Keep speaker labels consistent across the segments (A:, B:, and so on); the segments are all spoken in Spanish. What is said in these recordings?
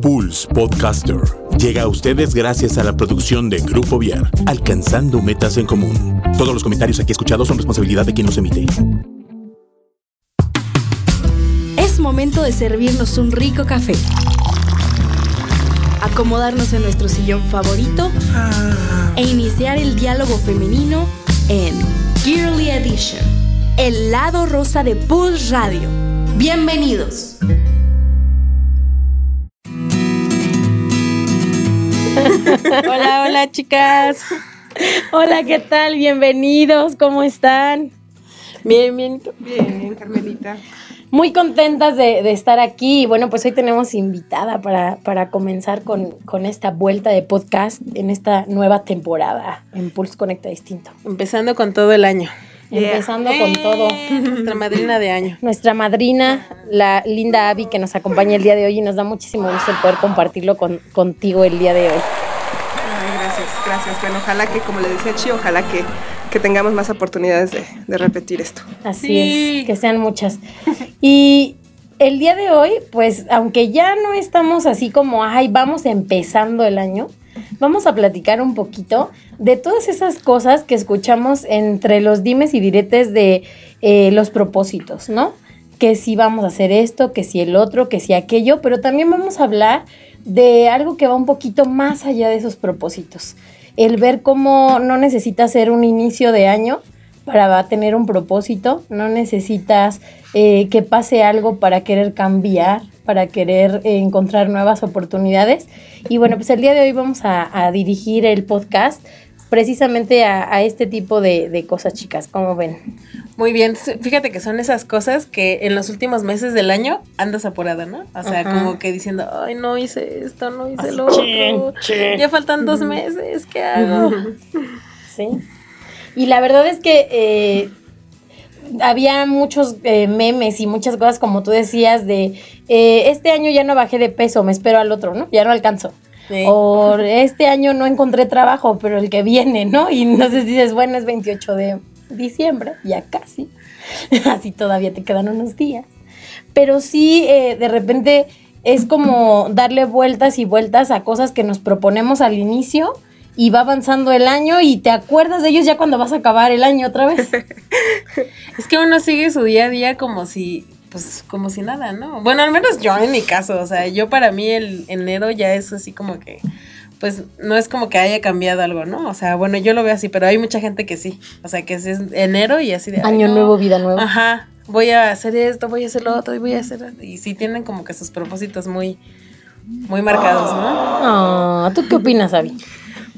A: Pulse Podcaster llega a ustedes gracias a la producción de Grupo Viar, alcanzando metas en común. Todos los comentarios aquí escuchados son responsabilidad de quien los emite.
B: Es momento de servirnos un rico café. Acomodarnos en nuestro sillón favorito e iniciar el diálogo femenino en Girly Edition, el lado rosa de Pulse Radio. Bienvenidos.
C: Hola, hola chicas.
D: Hola, ¿qué tal? Bienvenidos, ¿cómo están?
C: Bien, bien.
E: Bien, Carmelita.
D: Muy contentas de, estar aquí. Bueno, pues hoy tenemos invitada para, comenzar con, con, esta vuelta de podcast en esta nueva temporada en Pulse Conecta Distinto.
C: Empezando con todo el año.
D: Empezando con todo.
C: Nuestra madrina de año.
D: Nuestra madrina, la linda Abby, que nos acompaña el día de hoy y nos da muchísimo gusto el poder compartirlo con, contigo el día de hoy.
E: Gracias. Bueno, ojalá que, como le decía Chi, ojalá que, que tengamos más oportunidades de, repetir esto.
D: Así es, que sean muchas. Y el día de hoy, pues, aunque ya no estamos así como, ay, vamos empezando el año, vamos a platicar un poquito de todas esas cosas que escuchamos entre los dimes y diretes de eh, los propósitos, ¿no? Que si vamos a hacer esto, que si el otro, que si aquello, pero también vamos a hablar de algo que va un poquito más allá de esos propósitos. El ver cómo no necesitas ser un inicio de año para tener un propósito, no necesitas eh, que pase algo para querer cambiar, para querer eh, encontrar nuevas oportunidades. Y bueno, pues el día de hoy vamos a, dirigir el podcast precisamente a, este tipo de, cosas, chicas. ¿Cómo ven?
C: Muy bien, fíjate que son esas cosas que en los últimos meses del año andas apurada, ¿no? O sea, como que diciendo, ay, no hice esto, no hice lo otro, ya faltan dos meses, ¿qué hago?
D: Sí. Y la verdad es que eh, había muchos eh, memes y muchas cosas, como tú decías, de eh, este año ya no bajé de peso, me espero al otro, ¿no? Ya no alcanzo. O este año no encontré trabajo, pero el que viene, ¿no? Y entonces dices, bueno, es 28 de diciembre, ya casi. Así todavía te quedan unos días. Pero sí, eh, de repente es como darle vueltas y vueltas a cosas que nos proponemos al inicio y va avanzando el año y te acuerdas de ellos ya cuando vas a acabar el año otra vez.
C: es que uno sigue su día a día como si, pues, como si nada, ¿no? Bueno, al menos yo en mi caso, o sea, yo para mí el enero ya es así como que, pues, no es como que haya cambiado algo, ¿no? O sea, bueno, yo lo veo así, pero hay mucha gente que sí, o sea, que es enero y así de...
D: Año nuevo, vida nueva.
C: Ajá, voy a hacer esto, voy a hacer lo otro y voy a hacer... Y sí tienen como que sus propósitos muy, muy marcados, ¿no?
D: Ah, ¿Tú qué opinas, Abby?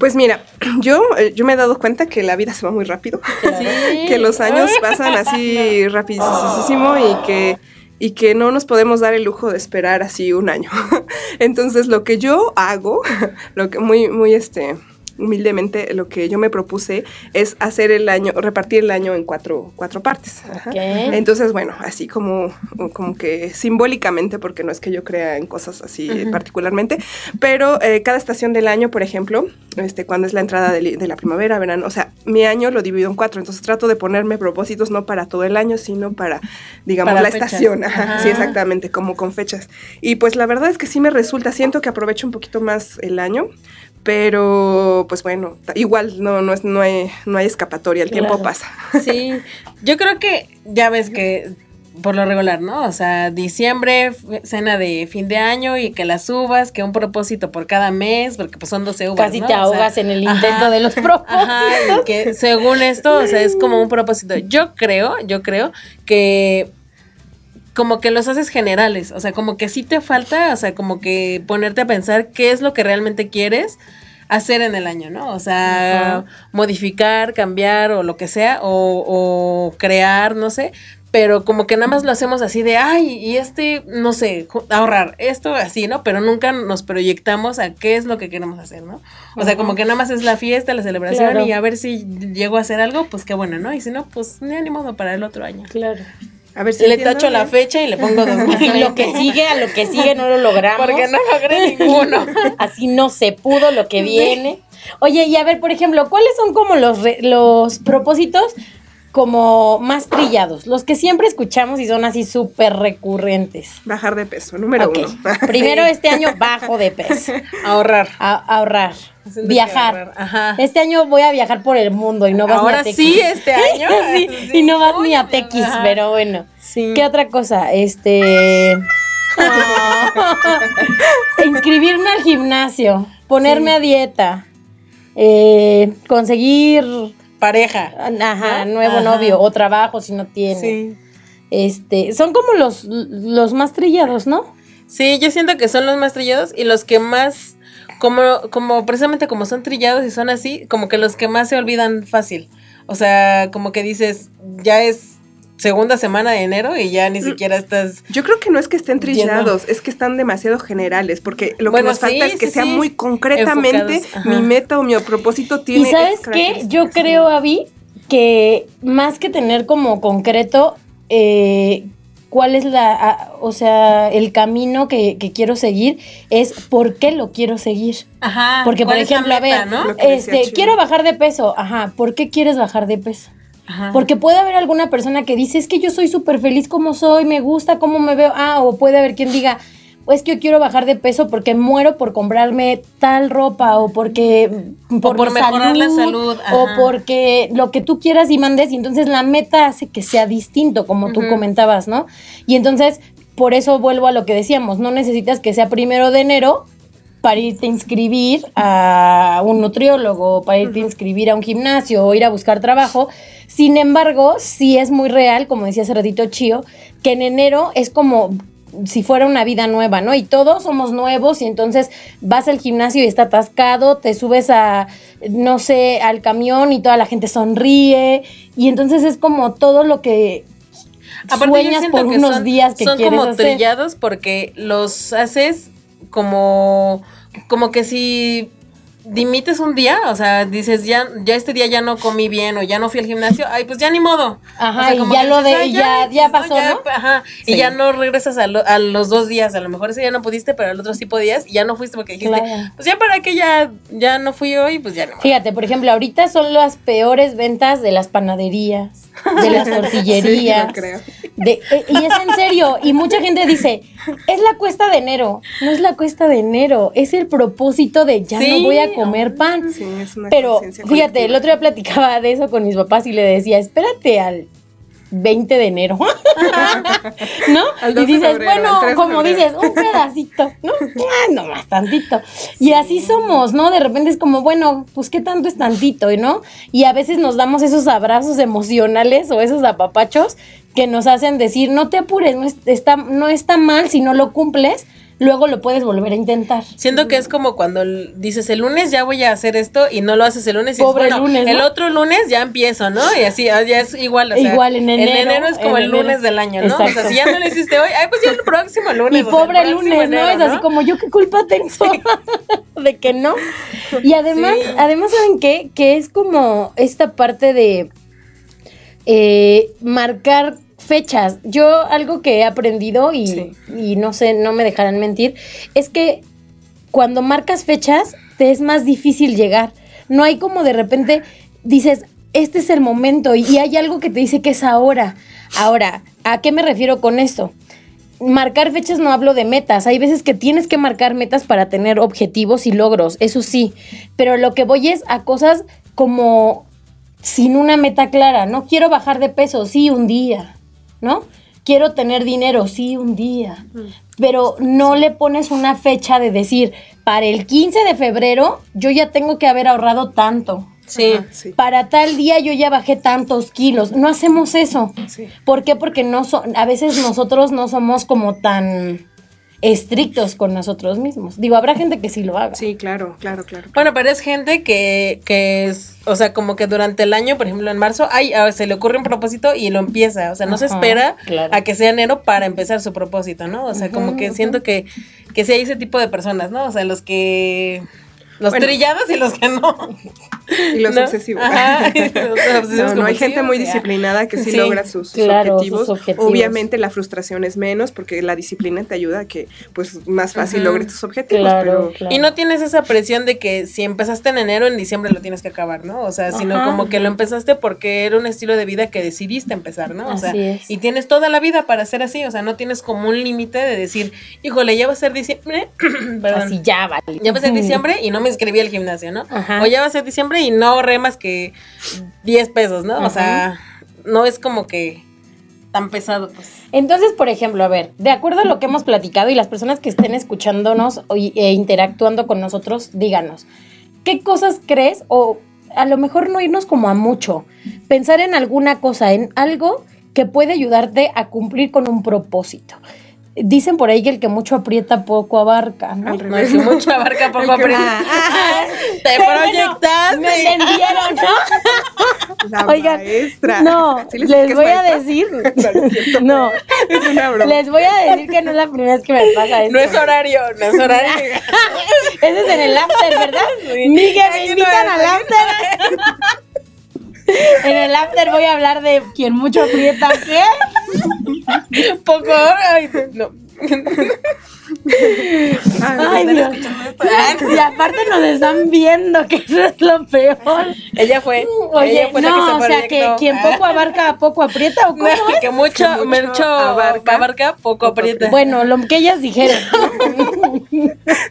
E: Pues mira, yo, eh, yo me he dado cuenta que la vida se va muy rápido, que los años pasan así rapidísimo y que, y que no nos podemos dar el lujo de esperar así un año. Entonces lo que yo hago, lo que muy, muy este, humildemente lo que yo me propuse es hacer el año, repartir el año en cuatro, cuatro partes. Entonces, bueno, así como, como que simbólicamente, porque no es que yo crea en cosas así particularmente, pero eh, cada estación del año, por ejemplo, este, cuando es la entrada de, la primavera, verano, o sea, mi año lo divido en cuatro, entonces trato de ponerme propósitos no para todo el año, sino para, digamos, la estación. Sí, exactamente, como con fechas. Y pues la verdad es que sí me resulta, siento que aprovecho un poquito más el año, pero, pues bueno, igual no, no, es, no, hay, no hay escapatoria, el tiempo pasa.
C: Sí, yo creo que ya ves que por lo regular, ¿no? O sea, diciembre, cena de fin de año y que las uvas, que un propósito por cada mes, porque pues son 12 uvas.
D: Casi te ahogas en el intento de los propósitos. Ajá,
C: y que según esto, o sea, es como un propósito. Yo creo, yo creo que como que los haces generales, o sea, como que sí te falta, o sea, como que ponerte a pensar qué es lo que realmente quieres hacer en el año, ¿no? O sea, modificar, cambiar o lo que sea, o, o, crear, no sé, pero como que nada más lo hacemos así de, ay, y este, no sé, ahorrar, esto así, ¿no? Pero nunca nos proyectamos a qué es lo que queremos hacer, ¿no? O sea, como que nada más es la fiesta, la celebración y a ver si llego a hacer algo, pues qué bueno, ¿no? Y si no, pues ni ni modo para el otro año.
D: Claro.
C: A ver si le tacho la fecha y le pongo dos
D: Y lo que sigue, a lo que sigue no lo logramos.
C: Porque no logré ninguno.
D: Así no se pudo lo que viene. Oye, y a ver, por ejemplo, ¿cuáles son como los, los propósitos como más trillados, los que siempre escuchamos y son así súper recurrentes.
E: Bajar de peso, número uno.
D: Primero este año bajo de peso.
C: Ahorrar.
D: A- ahorrar. Viajar.
C: ajá.
D: Este año voy a viajar por el mundo y no vas
C: Ahora
D: ni a
C: sí, este año.
D: Sí,
C: Sí.
D: y no vas ni a
C: Oye,
D: Tequis,
C: ajá.
D: pero bueno.
C: Sí.
D: ¿Qué otra cosa? Este. Inscribirme al gimnasio, ponerme a dieta, eh, conseguir
C: Pareja.
D: ajá, nuevo
C: Ajá.
D: novio o trabajo si no tiene.
C: Sí.
D: Este, son como los, los más trillados, ¿no?
C: Sí, yo siento que son los más trillados y los que más, como, como precisamente como son trillados y son así, como que los que más se olvidan fácil. O sea, como que dices, ya es segunda semana de enero y ya ni siquiera estás...
E: Yo creo que no es que estén
C: Lleno.
E: trillados, es que están demasiado generales, porque lo
C: Bueno,
E: que nos falta es que
C: sí,
E: sea
C: sí.
E: muy concretamente mi meta o mi propósito tiene.
D: Y sabes qué, yo creo, Avi, que más que tener como concreto eh, cuál es la, a- o sea, el camino que, que quiero seguir, es por qué lo quiero seguir.
C: Ajá.
D: Porque, por
C: ¿cuál es la
D: ejemplo, a ver, este, quiero bajar de peso. Ajá, ¿por qué quieres bajar de peso?
C: Ajá.
D: Porque puede haber alguna persona que dice, es que yo soy súper feliz como soy, me gusta cómo me veo. Ah, o puede haber quien diga, pues que yo quiero bajar de peso porque muero por comprarme tal ropa o porque por,
C: por
D: mi
C: mejorar la salud,
D: o porque lo que tú quieras y mandes y entonces la meta hace que sea distinto como tú comentabas, ¿no? Y entonces por eso vuelvo a lo que decíamos, no necesitas que sea primero de enero para irte a inscribir a un nutriólogo, para irte a inscribir a un gimnasio o ir a buscar trabajo. Sin embargo, sí es muy real, como decía hace ratito Chío, que en enero es como si fuera una vida nueva, ¿no? Y todos somos nuevos y entonces vas al gimnasio y está atascado, te subes a, no sé, al camión y toda la gente sonríe y entonces es como todo lo que
C: Aparte,
D: sueñas por
C: que
D: unos
C: son,
D: días que
C: son
D: quieres
C: como
D: hacer.
C: trillados porque los haces como como que si dimites un día, o sea, dices ya ya este día ya no comí bien o ya no fui al gimnasio, ay, pues ya ni modo.
D: Ajá,
C: O sea,
D: y
C: como
D: ya lo
C: dices,
D: de-
C: "Ay,
D: ya- ya pasó, ¿no?
C: Ajá,
D: Sí.
C: y ya no regresas a, lo- a los dos días, a lo mejor ese día no pudiste, pero al otro sí podías y ya no fuiste porque dijiste,
D: Claro.
C: pues ya para que ya ya no fui hoy, pues ya no.
D: Fíjate, por ejemplo, ahorita son las peores ventas de las panaderías, de las tortillerías.
E: Sí, lo creo.
D: de- eh, y es en serio, y mucha gente dice, es la cuesta de enero. No es la cuesta de enero, es el propósito de ya
C: Sí,
D: no voy a comer pan.
E: Sí, es una
D: Pero fíjate, el otro día platicaba de eso con mis papás y le decía, espérate al 20 de enero. ¿No? Y
E: 2 de
D: dices,
E: febrero,
D: bueno,
E: 3 de
D: como dices, un pedacito, ¿no? Ah, no más tantito. Y así somos, ¿no? De repente es como, bueno, pues qué tanto es tantito, ¿no? Y a veces nos damos esos abrazos emocionales o esos apapachos que nos hacen decir, no te apures, no es- está, no está mal si no lo cumples, luego lo puedes volver a intentar.
C: Siento que es como cuando dices el lunes ya voy a hacer esto y no lo haces el lunes y
D: Pobre
C: dices, bueno,
D: lunes, ¿no?
C: el otro lunes ya empiezo, ¿no? Y así ah, ya es igual, o sea,
D: Igual en enero,
C: es como
D: en
C: el
D: enero.
C: lunes del año, ¿no? O sea, si ya no lo hiciste hoy, ay, pues ya el próximo lunes.
D: Y
C: o sea,
D: pobre
C: el
D: lunes, ¿no?
C: enero,
D: Es así como yo qué culpa tengo de que no. Y además,
C: Sí.
D: además, ¿saben qué? Que es como esta parte de eh, marcar fechas. Yo algo que he aprendido y,
C: Sí.
D: y no sé, no me dejarán mentir, es que cuando marcas fechas te es más difícil llegar. No hay como de repente dices, este es el momento y, y hay algo que te dice que es ahora. Ahora, ¿a qué me refiero con esto? Marcar fechas no hablo de metas. Hay veces que tienes que marcar metas para tener objetivos y logros, eso sí. Pero lo que voy es a cosas como sin una meta clara. No quiero bajar de peso, sí, un día. ¿No? Quiero tener dinero, sí, un día. Pero no le pones una fecha de decir, para el 15 de febrero yo ya tengo que haber ahorrado tanto.
C: Sí.
E: Ajá, sí.
D: Para tal día yo ya bajé tantos kilos. No hacemos eso.
E: Sí.
D: ¿Por qué? Porque no so- a veces nosotros no somos como tan estrictos con nosotros mismos. Digo, habrá gente que sí lo haga.
E: Sí, claro, claro, claro.
C: Bueno, pero es gente que, que es, o sea, como que durante el año, por ejemplo, en marzo, ay, ah, se le ocurre un propósito y lo empieza. O sea, no se espera
D: claro.
C: a que sea enero para empezar su propósito, ¿no? O sea, como que siento que, que sí hay ese tipo de personas, ¿no? O sea, los que. Los
E: Bueno.
C: trillados y los que no.
E: Y los obsesivos. no, no, hay gente muy disciplinada que sí, logra sus, objetivos. Obviamente la frustración es menos porque la disciplina te ayuda a que pues más fácil logres tus objetivos. Claro,
C: Y no tienes esa presión de que si empezaste en enero, en diciembre lo tienes que acabar, ¿no? O sea, sino como que lo empezaste porque era un estilo de vida que decidiste empezar, ¿no? O sea, y tienes toda la vida para ser así, o sea, no tienes como un límite de decir, híjole, ya va a ser diciembre,
D: Así ya vale.
C: Ya va a ser diciembre y no me inscribí al gimnasio, ¿no? O ya va a ser diciembre y no ahorré más que 10 pesos, ¿no? O sea, no es como que tan pesado, pues.
D: Entonces, por ejemplo, a ver, de acuerdo a lo que hemos platicado y las personas que estén escuchándonos e interactuando con nosotros, díganos, ¿qué cosas crees o a lo mejor no irnos como a mucho, pensar en alguna cosa, en algo que puede ayudarte a cumplir con un propósito? Dicen por ahí que el que mucho aprieta poco abarca, ¿no?
C: no el que mucho abarca poco aprieta. Te proyectas.
D: Me entendieron, ¿no?
E: La Oigan, maestra.
D: No, les, voy a decir. No, es una broma. Les voy a decir que no es la primera vez que me pasa esto.
C: No es horario, no es horario.
D: Ese es en el after, ¿verdad? Miguel, me invitan al after. En el after voy a hablar de quien mucho aprieta, ¿qué?
C: Poco, ay, no.
D: Ay, Dios. Y aparte nos están viendo, que eso es lo peor.
C: Ella fue.
D: Oye,
C: ella
D: fue no, la que se o sea, que quien poco abarca, poco aprieta, ¿o cómo
C: no, Que mucho, mucho, abarca. poco aprieta.
D: Bueno, lo que ellas dijeron.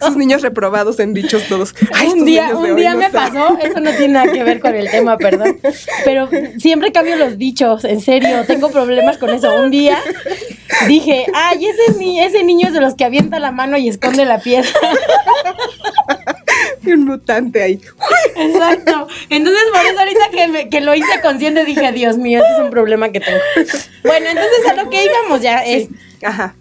E: Sus niños reprobados en dichos todos.
D: un día, un día me pasó, eso no tiene nada que ver con el tema, perdón. Pero siempre cambio los dichos, en serio, tengo problemas con eso. Un día dije, ay, ese, ese niño es de los que la mano y esconde la pieza.
E: un mutante ahí.
D: Exacto. Entonces, por eso ahorita que, me, que lo hice consciente dije, Dios mío, ese es un problema que tengo. Bueno, entonces a lo que íbamos ya es Ajá,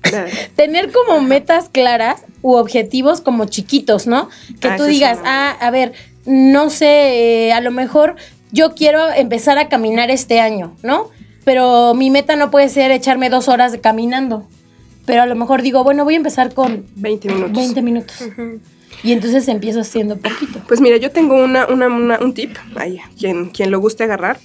D: tener como metas claras u objetivos como chiquitos, ¿no? Que ah, tú digas, ah, a ver, no sé, eh, a lo mejor yo quiero empezar a caminar este año, ¿no? Pero mi meta no puede ser echarme dos horas caminando pero a lo mejor digo, bueno, voy a empezar con
E: 20 minutos.
D: 20 minutos. Y entonces empiezo haciendo poquito.
E: Pues mira, yo tengo una, una, un tip, ahí, quien, quien lo guste agarrar,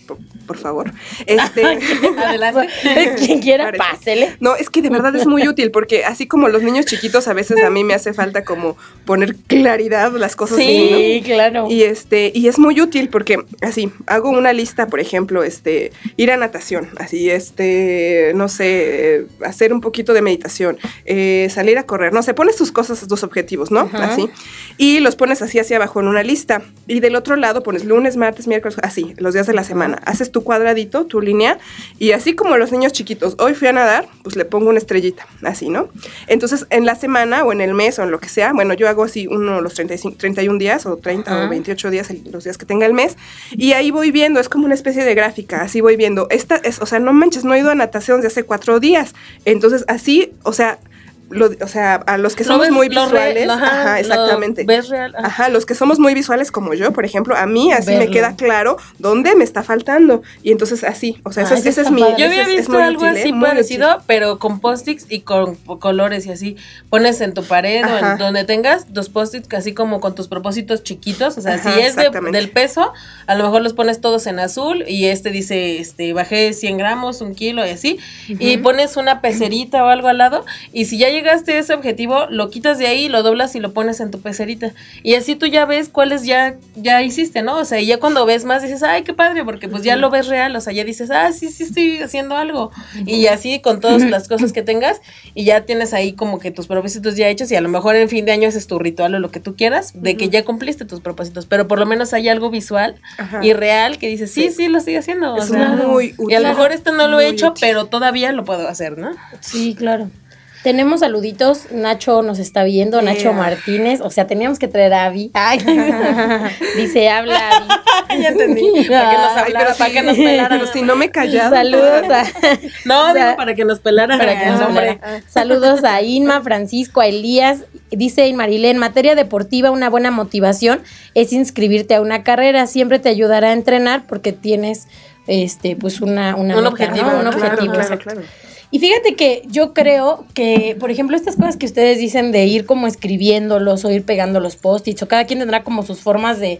E: por, favor. Este,
D: Adelante. quien quiera, pásele.
E: No, es que de verdad es muy útil, porque así como los niños chiquitos, a veces a mí me hace falta como poner claridad las cosas.
D: Sí, claro.
E: Y este, y es muy útil porque así, hago una lista, por ejemplo, este, ir a natación, así, este, no sé, hacer un poquito de meditación, eh, salir a correr, no sé, pones tus cosas, tus objetivos, ¿no? Así y los pones así hacia abajo en una lista. Y del otro lado pones lunes, martes, miércoles, así, los días de la semana. Haces tu cuadradito, tu línea, y así como los niños chiquitos, hoy fui a nadar, pues le pongo una estrellita, así, ¿no? Entonces, en la semana o en el mes o en lo que sea, bueno, yo hago así uno los 35, 31 días o 30 o 28 días, los días que tenga el mes, y ahí voy viendo, es como una especie de gráfica, así voy viendo. Esta es, o sea, no manches, no he ido a natación desde hace cuatro días. Entonces, así, o sea, o sea, a los que somos muy visuales, ajá, exactamente.
C: ¿Ves real?
E: Ajá. los que somos muy visuales como yo, por ejemplo, a mí así me queda claro dónde me está faltando. Y entonces así, o sea, ese, es mi...
C: Yo había visto algo así ¿eh? parecido, pero con post-its y con colores y así. Pones en tu pared o en donde tengas dos post-its así como con tus propósitos chiquitos. O sea, si es del peso, a lo mejor los pones todos en azul y este dice, este, bajé 100 gramos, un kilo y así. Y pones una pecerita o algo al lado. Y si ya llegaste a ese objetivo, lo quitas de ahí, lo doblas y lo pones en tu pecerita. Y así tú ya ves cuáles ya, ya hiciste, ¿no? O sea, y ya cuando ves más dices, ay, qué padre, porque pues ya lo ves real, o sea, ya dices, ah, sí, sí, estoy haciendo algo. Y así con todas las cosas que tengas, y ya tienes ahí como que tus propósitos ya hechos, y a lo mejor en fin de año haces tu ritual o lo que tú quieras, de que ya cumpliste tus propósitos, pero por lo menos hay algo visual y real que dices, sí, sí, lo estoy haciendo.
E: Es muy útil.
C: Y a lo mejor esto no lo he hecho, pero todavía lo puedo hacer, ¿no?
D: Sí, claro. Tenemos saluditos. Nacho nos está viendo, Nacho Martínez. O sea, teníamos que traer a Abby. Dice, habla
C: Abby. ya entendí. Para que nos hablara, para que nos pelara.
E: si no me callaba.
D: Saludos a.
C: No, digo para que nos pelara.
D: Para que nos pelara. Saludos a Inma, Francisco, a Elías. Dice Marilén, en materia deportiva, una buena motivación es inscribirte a una carrera. Siempre te ayudará a entrenar porque tienes este pues una, una
C: un objetivo,
D: un objetivo. Claro, claro. Y fíjate que yo creo que, por ejemplo, estas cosas que ustedes dicen de ir como escribiéndolos o ir pegando los post-its, o cada quien tendrá como sus formas de,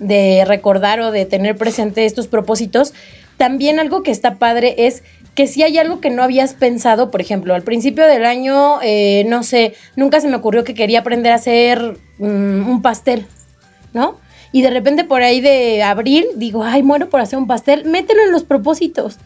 D: de recordar o de tener presente estos propósitos, también algo que está padre es que si hay algo que no habías pensado, por ejemplo, al principio del año, eh, no sé, nunca se me ocurrió que quería aprender a hacer mm, un pastel, ¿no? Y de repente por ahí de abril digo, ay, muero por hacer un pastel, mételo en los propósitos.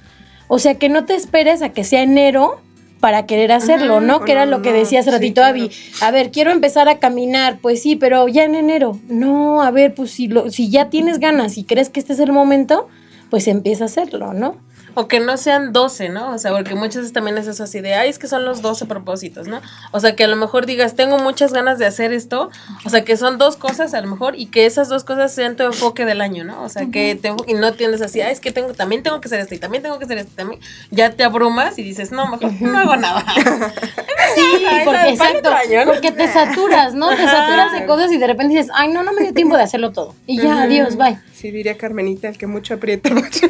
D: O sea, que no te esperes a que sea enero para querer hacerlo, ¿no? Que era lo que decía hace ratito Abby. A ver, quiero empezar a caminar, pues sí, pero ya en enero. No, a ver, pues si, lo, si ya tienes ganas y crees que este es el momento, pues empieza a hacerlo, ¿no?
C: O que no sean 12, ¿no? O sea, porque muchas veces también es eso así de, ay, es que son los 12 propósitos, ¿no? O sea, que a lo mejor digas, tengo muchas ganas de hacer esto, o sea, que son dos cosas a lo mejor y que esas dos cosas sean tu enfoque del año, ¿no? O sea, que te, y no tienes así, ay, es que tengo, también tengo que hacer esto y también tengo que hacer esto, también ya te abrumas y dices, no, mejor no hago nada.
D: sí, porque, exacto, porque te saturas, ¿no? Te saturas de cosas y de repente dices, ay, no, no me dio tiempo de hacerlo todo. Y ya, adiós, bye.
E: Sí, diría Carmenita, el que mucho aprieta mucho.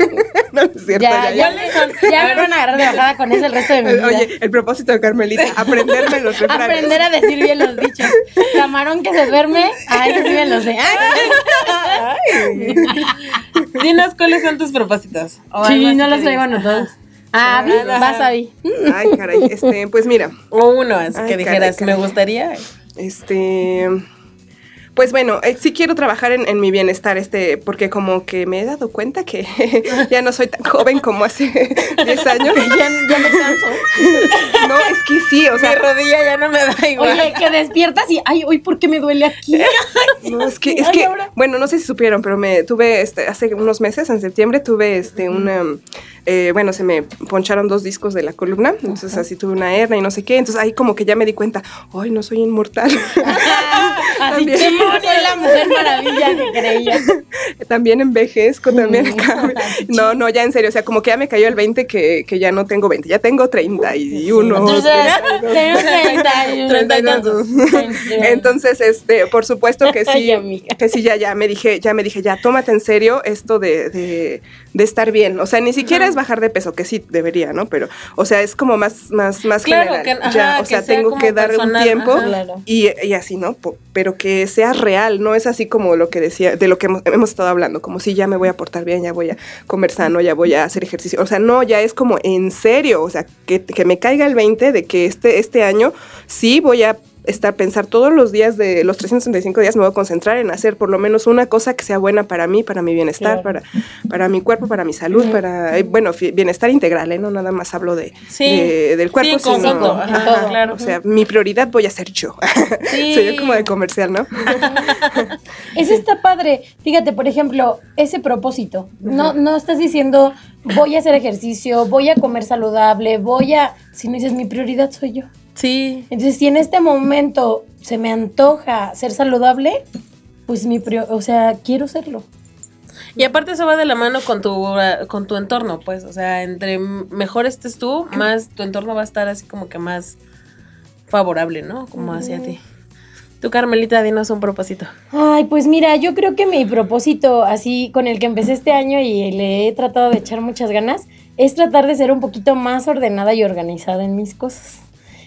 E: no, es cierto,
D: ya, ya, ya, ya, me van a agarrar de bajada con eso el resto de mi vida.
E: Oye, el propósito de Carmelita, aprenderme los refranes.
D: Aprender a decir bien los dichos. Camarón que se duerme, ay, que sí me lo sé.
C: Ay. Dinos cuáles son tus propósitos.
D: sí, no los traigo anotados. Ah, vas a
E: Ay, caray, este, pues mira.
C: O uno, así que dijeras, me gustaría.
E: Este pues bueno, eh, sí quiero trabajar en, mi bienestar, este, porque como que me he dado cuenta que ya no soy tan joven como hace 10 años.
D: ya, me canso.
E: no, es que sí, o sea.
C: Mi rodilla ya no me da igual.
D: Oye, que despiertas y, ay, hoy, ¿por qué me duele aquí?
E: no, es que, es que, bueno, no sé si supieron, pero me tuve, este, hace unos meses, en septiembre, tuve, este, una eh, bueno, se me poncharon dos discos de la columna, entonces así tuve una hernia y no sé qué, entonces ahí como que ya me di cuenta, ay, no soy inmortal.
D: así que soy la mujer maravilla que creía.
E: también envejezco, también No, no, ya en serio, o sea, como que ya me cayó el 20 que, que ya no tengo 20, ya tengo 31.
D: Entonces, tengo 31.
E: Entonces, este, por supuesto que sí, que sí, ya, ya me dije, ya me dije, ya tómate en serio esto de, de, de estar bien, o sea, ni siquiera es bajar de peso, que sí debería, ¿no? Pero, o sea, es como más, más, más general. ya, o sea, tengo que dar un tiempo y, y, así, ¿no? pero que sea real, no es así como lo que decía, de lo que hemos, estado hablando, como si ya me voy a portar bien, ya voy a comer sano, ya voy a hacer ejercicio. O sea, no, ya es como en serio, o sea, que, que me caiga el 20 de que este, este año sí voy a estar, pensar todos los días de los 365 días, me voy a concentrar en hacer por lo menos una cosa que sea buena para mí, para mi bienestar, para, para mi cuerpo, para mi salud, para, eh, bueno, bienestar integral, ¿eh? No nada más hablo de, del cuerpo, sino, claro. o sea, mi prioridad voy a ser yo. Soy yo como de comercial, ¿no?
D: Eso está padre. Fíjate, por ejemplo, ese propósito. No, no estás diciendo voy a hacer ejercicio, voy a comer saludable, voy a. Si no dices mi prioridad soy yo.
C: Sí.
D: Entonces, si en este momento se me antoja ser saludable, pues mi, o sea, quiero serlo.
C: Y aparte eso va de la mano con tu, con tu entorno, pues, o sea, entre mejor estés tú, más tu entorno va a estar así como que más favorable, ¿no? Como hacia ti. Tú, Carmelita, dinos un propósito.
D: Ay, pues mira, yo creo que mi propósito, así con el que empecé este año y le he tratado de echar muchas ganas, es tratar de ser un poquito más ordenada y organizada en mis cosas.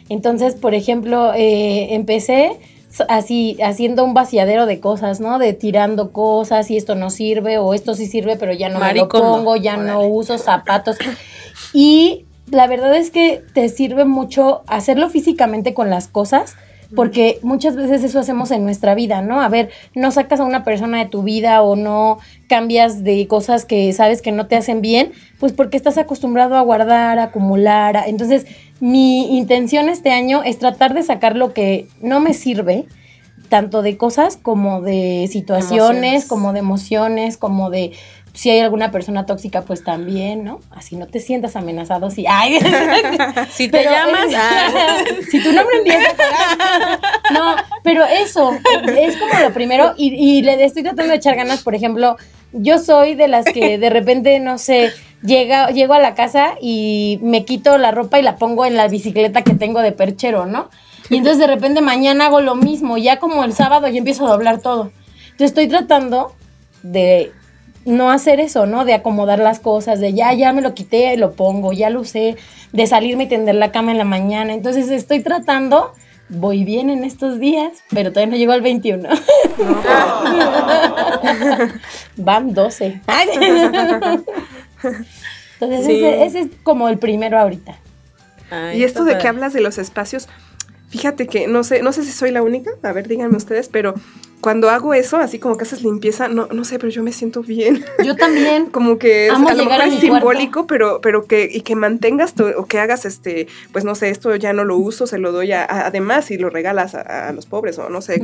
D: Entonces, por ejemplo, eh, empecé así haciendo un vaciadero de cosas, ¿no? De tirando cosas y esto no sirve o esto sí sirve, pero ya no me lo pongo, ya no uso zapatos. Y la verdad es que te sirve mucho hacerlo físicamente con las cosas porque muchas veces eso hacemos en nuestra vida, ¿no? A ver, no sacas a una persona de tu vida o no cambias de cosas que sabes que no te hacen bien, pues porque estás acostumbrado a guardar, a acumular. Entonces, mi intención este año es tratar de sacar lo que no me sirve, tanto de cosas como de situaciones, como de emociones, como de si hay alguna persona tóxica, pues también, ¿no? Así no te sientas amenazado. Si, ay,
C: si te llamas,
D: si tu nombre empieza No, pero eso es como lo primero. Y, y le estoy tratando de echar ganas, por ejemplo, yo soy de las que de repente, no sé, llega, llego a la casa y me quito la ropa y la pongo en la bicicleta que tengo de perchero, ¿no? Y entonces de repente mañana hago lo mismo, ya como el sábado ya empiezo a doblar todo. Entonces estoy tratando de no hacer eso, ¿no? De acomodar las cosas, de ya, ya me lo quité y lo pongo, ya lo usé, de salirme y tender la cama en la mañana. Entonces estoy tratando voy bien en estos días, pero todavía no llego al 21. Van 12. Entonces, ese, ese, es como el primero ahorita.
E: y esto de que hablas de los espacios, fíjate que no sé, no sé si soy la única, a ver, díganme ustedes, pero cuando hago eso, así como que haces limpieza, no, no sé, pero yo me siento bien.
D: Yo también.
E: como que es, a lo mejor es simbólico, pero, pero que, y que mantengas o que hagas este, pues no sé, esto ya no lo uso, se lo doy a, además y lo regalas a, los pobres, o no sé,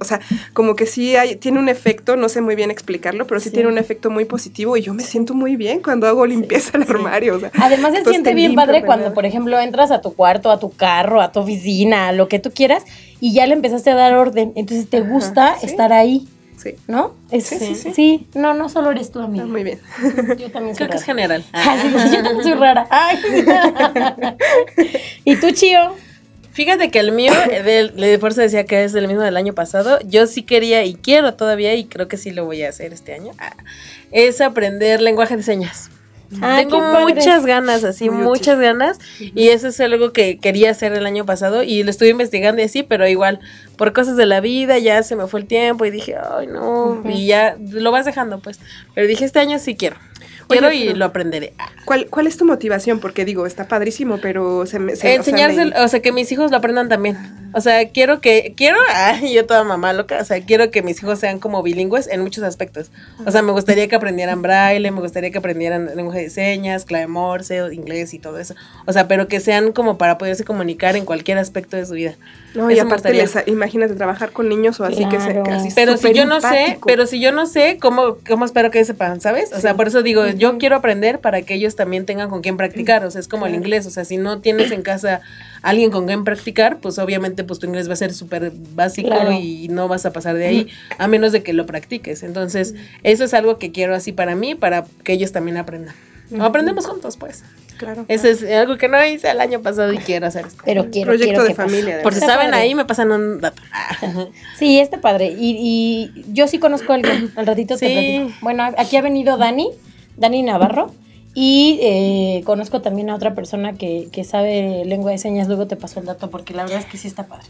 E: o sea, como que sí hay, tiene un efecto, no sé muy bien explicarlo, pero sí, tiene un efecto muy positivo y yo me siento muy bien cuando hago limpieza al armario. O sea,
D: además se siente bien padre cuando, por ejemplo, entras a tu cuarto, a tu carro, a tu oficina, a lo que tú quieras y ya le empezaste a dar orden. Entonces te gusta estar ahí. Sí. ¿No? sí, sí, sí, no, no solo eres tú, amiga.
E: Ah, muy bien.
C: Yo también Creo que es general.
D: yo también soy rara. ¿Y tú, Chío?
C: Fíjate que el mío, de, de fuerza decía que es el mismo del año pasado. Yo sí quería y quiero todavía, y creo que sí lo voy a hacer este año, es aprender lenguaje de señas. Ah, Tengo muchas ganas, así, muchas ganas. Y eso es algo que quería hacer el año pasado y lo estuve investigando y así, pero igual, por cosas de la vida, ya se me fue el tiempo y dije, ay, no. Y ya lo vas dejando, pues. Pero dije, este año sí quiero. Quiero y lo aprenderé.
E: ¿Cuál, ¿Cuál es tu motivación? Porque digo, está padrísimo, pero se me...
C: Enseñarse, o sea, que mis hijos lo aprendan también. O sea, quiero que, quiero, ay, yo toda mamá loca, o sea, quiero que mis hijos sean como bilingües en muchos aspectos. O sea, me gustaría que aprendieran braille, me gustaría que aprendieran lenguaje de señas, clave morse, inglés y todo eso. O sea, pero que sean como para poderse comunicar en cualquier aspecto de su vida.
E: No, y aparte imagínate trabajar con niños o así que se casi
C: Pero si yo no sé, pero si yo no sé, ¿cómo, cómo espero que sepan, sabes? O sea, por eso digo, yo quiero aprender para que ellos también tengan con quién practicar. O sea, es como el inglés. O sea, si no tienes en casa alguien con quien practicar, pues obviamente pues tu inglés va a ser súper básico y no vas a pasar de ahí, a menos de que lo practiques. Entonces, eso es algo que quiero así para mí, para que ellos también aprendan. Aprendemos juntos, pues.
E: Claro.
C: Eso es algo que no hice el año pasado y quiero hacer. Esto.
D: Pero quiero.
E: Proyecto de familia.
C: Por si saben ahí, me pasan un dato.
D: Sí, este padre. Y, y yo sí conozco a alguien. Al ratito te sí. Bueno, aquí ha venido Dani, Dani Navarro. Y eh, conozco también a otra persona que, que, sabe lengua de señas, luego te paso el dato porque la verdad es que sí está padre.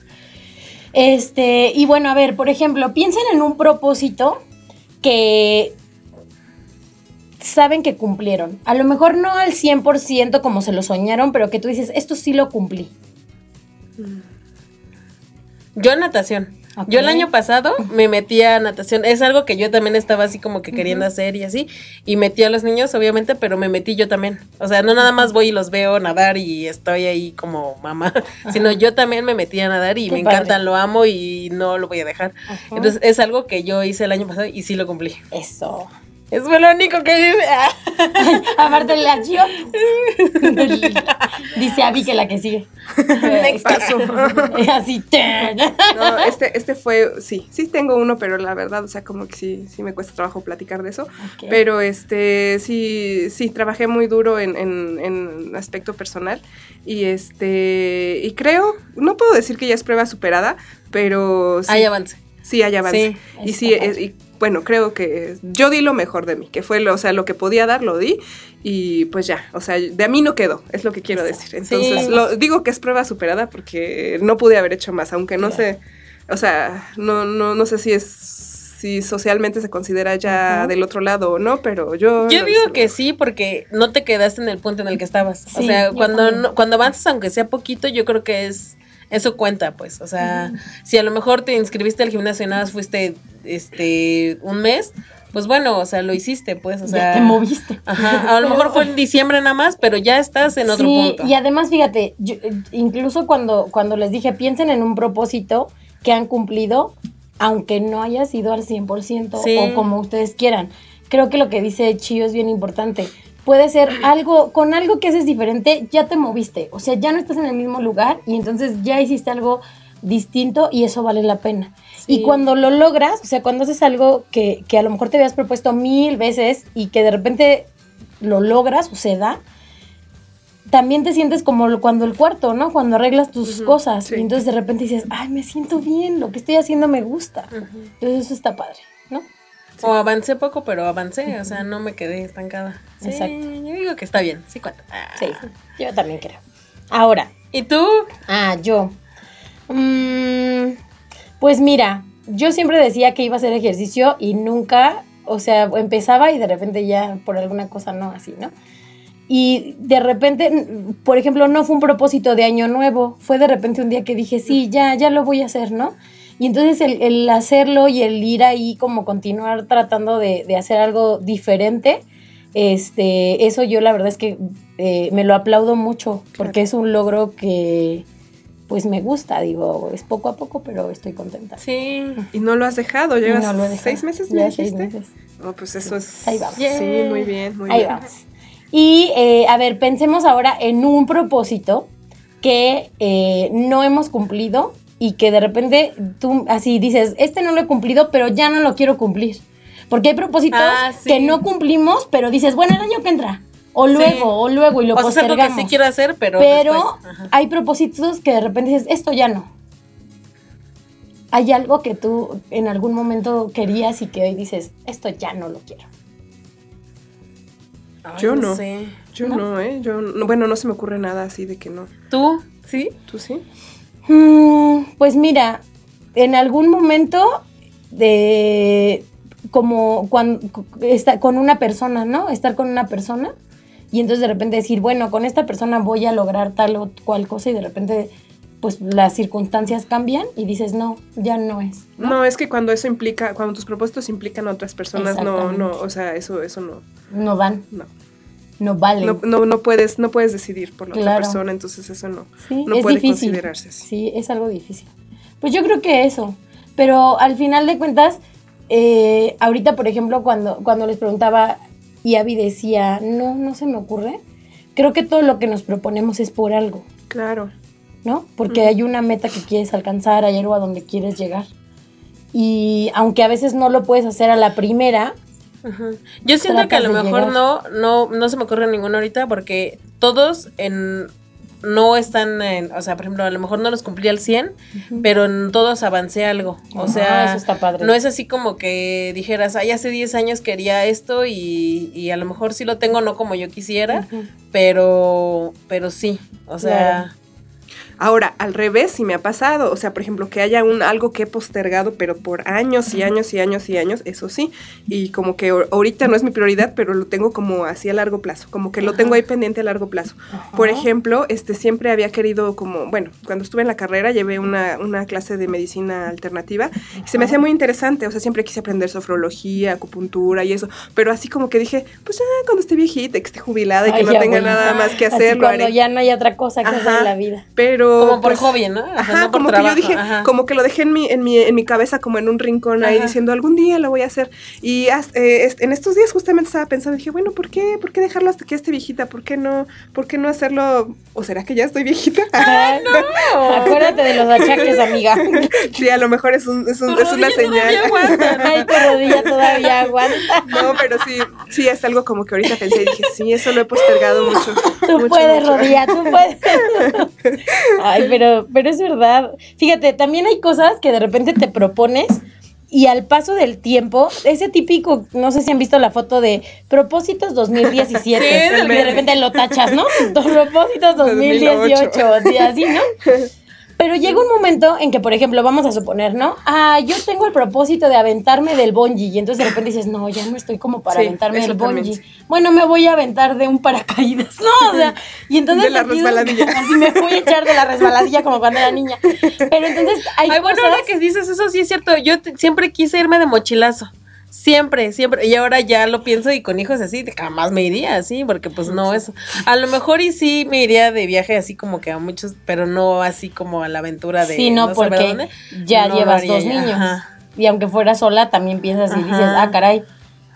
D: Este, y bueno, a ver, por ejemplo, piensen en un propósito que saben que cumplieron. A lo mejor no al 100% como se lo soñaron, pero que tú dices, esto sí lo cumplí.
C: Yo natación. Yo el año pasado me metí a natación. Es algo que yo también estaba así como que queriendo hacer y así. Y metí a los niños, obviamente, pero me metí yo también. O sea, no nada más voy y los veo nadar y estoy ahí como mamá, sino yo también me metí a nadar y me encanta, lo amo y no lo voy a dejar. Entonces es algo que yo hice el año pasado y sí lo cumplí.
D: Eso.
C: Es lo único que dice.
D: Aparte la yo. dice Abby que la que sigue.
E: Paso.
D: Así.
E: no, este, este fue, sí, sí tengo uno, pero la verdad, o sea, como que sí, sí me cuesta trabajo platicar de eso. Pero este, sí, sí, trabajé muy duro en, en, aspecto personal. Y este, y creo, no puedo decir que ya es prueba superada, pero
C: sí. Hay avance.
E: Sí, hay avance. y sí, y bueno, creo que yo di lo mejor de mí, que fue lo, o sea, lo que podía dar, lo di y pues ya, o sea, de a mí no quedó, es lo que quiero decir. Entonces, lo, digo que es prueba superada porque no pude haber hecho más, aunque no sé, o sea, no, no, no sé si es si socialmente se considera ya del otro lado o no, pero yo...
C: Yo digo que sí, porque no te quedaste en el punto en el que estabas. o sea, cuando, cuando avanzas, aunque sea poquito, yo creo que es eso cuenta, pues. O sea, si a lo mejor te inscribiste al gimnasio y nada más fuiste este un mes, pues bueno, o sea, lo hiciste, pues, o sea.
D: te moviste.
C: Ajá, a lo mejor fue en diciembre nada más, pero ya estás en otro sí,
D: Y además, fíjate, incluso cuando, cuando les dije, piensen en un propósito que han cumplido, aunque no haya sido al 100% o como ustedes quieran. Creo que lo que dice Chío es bien importante puede ser algo, con algo que haces diferente, ya te moviste, o sea, ya no estás en el mismo lugar y entonces ya hiciste algo distinto y eso vale la pena. Y cuando lo logras, o sea, cuando haces algo que, que, a lo mejor te habías propuesto mil veces y que de repente lo logras o se da, también te sientes como cuando el cuarto, ¿no? Cuando arreglas tus cosas. Y entonces de repente dices, ay, me siento bien, lo que estoy haciendo me gusta. Entonces eso está padre, ¿no?
C: O avancé poco, pero avancé, o sea, no me quedé estancada. Exacto. Yo digo que está bien, sí cuenta.
D: Sí, yo también creo. Ahora.
C: ¿Y tú?
D: Ah, yo. Mm, pues mira, yo siempre decía que iba a hacer ejercicio y nunca, o sea, empezaba y de repente ya por alguna cosa no, así, ¿no? Y de repente, por ejemplo, no fue un propósito de año nuevo, fue de repente un día que dije, sí, ya, ya lo voy a hacer, ¿no? Y entonces el, hacerlo y el ir ahí como continuar tratando de, hacer algo diferente, este, eso yo la verdad es que eh, me lo aplaudo mucho porque es un logro que pues me gusta, digo, es poco a poco, pero estoy contenta.
E: Sí. Y no lo has dejado, llevas seis meses,
D: ya seis meses.
E: No, pues eso es.
D: Ahí vamos.
E: Sí, muy bien, muy
D: ahí
E: bien.
D: vamos. Y eh, a ver, pensemos ahora en un propósito que eh, no hemos cumplido y que de repente tú así dices, este no lo he cumplido, pero ya no lo quiero cumplir. Porque hay propósitos ah, que no cumplimos, pero dices, bueno, el año que entra. O luego, o luego, y lo o Sea,
C: que sí quiero hacer, pero.
D: Pero hay propósitos que de repente dices, esto ya no. ¿Hay algo que tú en algún momento querías y que hoy dices, esto ya no lo quiero?
E: yo no. Sé. Yo no, ¿eh? Yo, bueno, no se me ocurre nada así de que no.
C: ¿Tú? ¿Sí?
E: ¿Tú sí?
D: Mm, pues mira, en algún momento de como cuando está con una persona, ¿no? Estar con una persona y entonces de repente decir, bueno, con esta persona voy a lograr tal o cual cosa y de repente pues las circunstancias cambian y dices, no, ya no es.
E: No, es que cuando eso implica, cuando tus propósitos implican a otras personas, no, no, o sea, eso, eso no.
D: No van.
E: No.
D: No vale.
E: No, no, puedes, no puedes decidir por la otra persona, entonces eso no,
D: sí,
E: no
D: es
E: puede
D: difícil.
E: considerarse
D: Sí, es algo difícil. Pues yo creo que eso. Pero al final de cuentas, eh, ahorita, por ejemplo, cuando, cuando les preguntaba y Abby decía, no, no se me ocurre, creo que todo lo que nos proponemos es por algo.
E: Claro.
D: ¿no? Porque hay una meta que quieres alcanzar, hay algo a donde quieres llegar. Y aunque a veces no lo puedes hacer a la primera,
C: Yo siento que a lo mejor no, no, no se me ocurre ninguno ahorita porque todos en no están en, o sea, por ejemplo, a lo mejor no los cumplí al 100, pero en todos avancé algo. O sea, no es así como que dijeras, ay, hace 10 años quería esto y, y, a lo mejor sí lo tengo no como yo quisiera, pero pero sí, o sea,
E: Ahora, al revés, si me ha pasado, o sea, por ejemplo, que haya un algo que he postergado, pero por años y años y años y años, eso sí, y como que ahorita no es mi prioridad, pero lo tengo como así a largo plazo, como que lo tengo ahí pendiente a largo plazo. Por ejemplo, este siempre había querido como, bueno, cuando estuve en la carrera llevé una, una clase de medicina alternativa y se me hacía muy interesante, o sea, siempre quise aprender sofrología, acupuntura y eso, pero así como que dije, pues ya cuando esté viejita, que esté jubilada y que no tenga nada más que hacer,
D: cuando ya no hay otra cosa que hacer en la vida.
E: Pero
C: como por pues, hobby, ¿no?
E: ajá, como que yo dije, como que lo dejé en mi, en mi, en mi cabeza como en un rincón ahí diciendo, algún día lo voy a hacer. Y eh, en estos días justamente estaba pensando, dije, bueno, ¿por qué, ¿por qué dejarlo hasta que esté viejita? ¿Por qué no, por qué no hacerlo? ¿O será que ya estoy viejita?
C: ¡Ah, no!
D: Acuérdate de los achaques, amiga.
E: sí, a lo mejor es, un, es, un, es una señal.
D: Ay, tu rodilla todavía aguanta.
E: No, pero sí, sí, es algo como que ahorita pensé y dije, sí, eso lo he postergado mucho.
D: Tú puedes, rodilla, tú puedes. Ay, pero, pero es verdad. Fíjate, también hay cosas que de repente te propones y al paso del tiempo, ese típico, no sé si han visto la foto de propósitos 2017, y de repente lo tachas, ¿no? Propósitos 2018, así, ¿no? Pero llega un momento en que, por ejemplo, vamos a suponer, ¿no? Ah, yo tengo el propósito de aventarme del bungee. Y entonces de repente dices, no, ya no estoy como para aventarme del bungee. Bueno, me voy a aventar de un paracaídas, ¿no? O sea, y entonces.
E: De la resbaladilla.
D: Así me voy a echar de la resbaladilla como cuando era niña. Pero entonces hay Ay,
C: bueno, ahora que dices eso, sí es cierto. Yo siempre quise irme de mochilazo. Siempre, siempre. Y ahora ya lo pienso y con hijos así, jamás me iría así, porque pues no eso. A lo mejor y sí me iría de viaje así como que a muchos, pero no así como a la aventura de...
D: Sí, no, porque ya llevas dos niños. Y aunque fuera sola, también piensas y dices, ah, caray,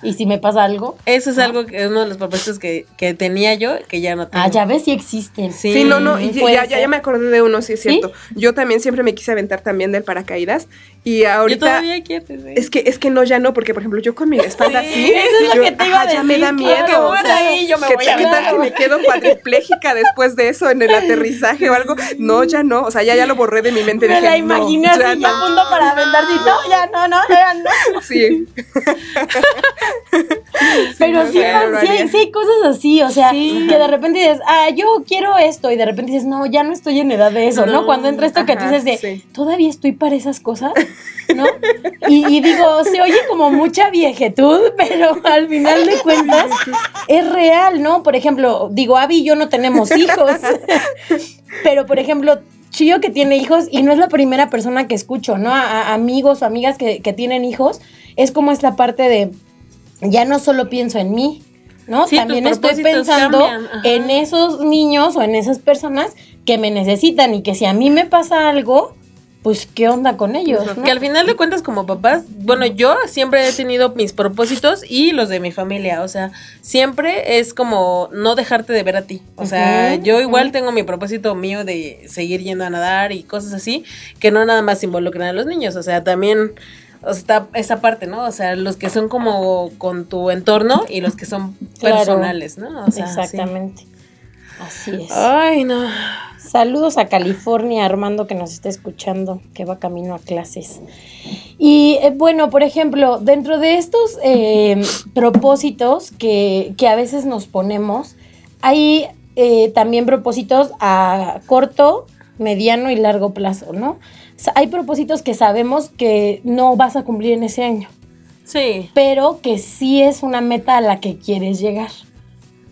D: ¿Y si me pasa algo?
C: Eso es algo que uno de los propósitos que, que, tenía yo, que ya no tengo.
D: Ah, ya ves si existen.
E: Sí, no, no, ya, ya, me acordé de uno, sí es cierto. Yo también siempre me quise aventar también del paracaídas y ahorita...
C: Yo todavía quiero, sí.
E: Es que, es que no, ya no, porque por ejemplo yo con mi espalda así...
D: Eso es lo que te iba a decir.
E: Ya me da miedo. o sea, yo me voy a ¿Qué tal que me quedo cuadripléjica después de eso en el aterrizaje o algo? No, ya no, o sea, ya, ya lo borré de mi mente.
D: Me la imaginé así, ya, punto para aventar, no, ya no, no, ya no.
E: Sí.
D: Pero
E: no,
D: sí,
E: claro, lo
D: sí, sí hay cosas así, o sea,
C: Sí.
D: que de repente dices, ah, yo quiero esto, y de repente dices, no, ya no estoy en edad de eso, ¿no?
C: No,
D: Cuando entra esto que tú
E: ajá,
D: dices de,
E: sí.
D: todavía estoy para esas cosas, ¿no? Y, y digo, se oye como mucha viejetud, pero al final de cuentas es real, ¿no? Por ejemplo, digo, Abby y yo no tenemos hijos, pero por ejemplo, Chío que tiene hijos y no es la primera persona que escucho, ¿no? A, a amigos o amigas que, que tienen hijos, es como esta parte de, ya no solo pienso en mí, ¿no?
C: Sí,
D: También estoy pensando en esos niños o en esas personas que me necesitan y que si a mí me pasa algo, pues qué onda con ellos, ¿no?
C: Que al final de cuentas como papás, bueno, yo siempre he tenido mis propósitos y los de mi familia, o sea, siempre es como no dejarte de ver a ti. O sea, yo igual tengo mi propósito mío de seguir yendo a nadar y cosas así, que no nada más involucran a los niños, o sea, también o sea, está esa parte, ¿no? O sea, los que son como con tu entorno y los que son
D: Claro.
C: personales, ¿no? O sea, sí.
D: Así es.
C: Ay, no.
D: Saludos a California, Armando, que nos está escuchando, que va camino a clases. Y eh, bueno, por ejemplo, dentro de estos eh, propósitos que, que a veces nos ponemos, hay eh, también propósitos a corto, mediano y largo plazo, ¿no? O sea, hay propósitos que sabemos que no vas a cumplir en ese año
C: Sí.
D: pero que sí es una meta a la que quieres llegar.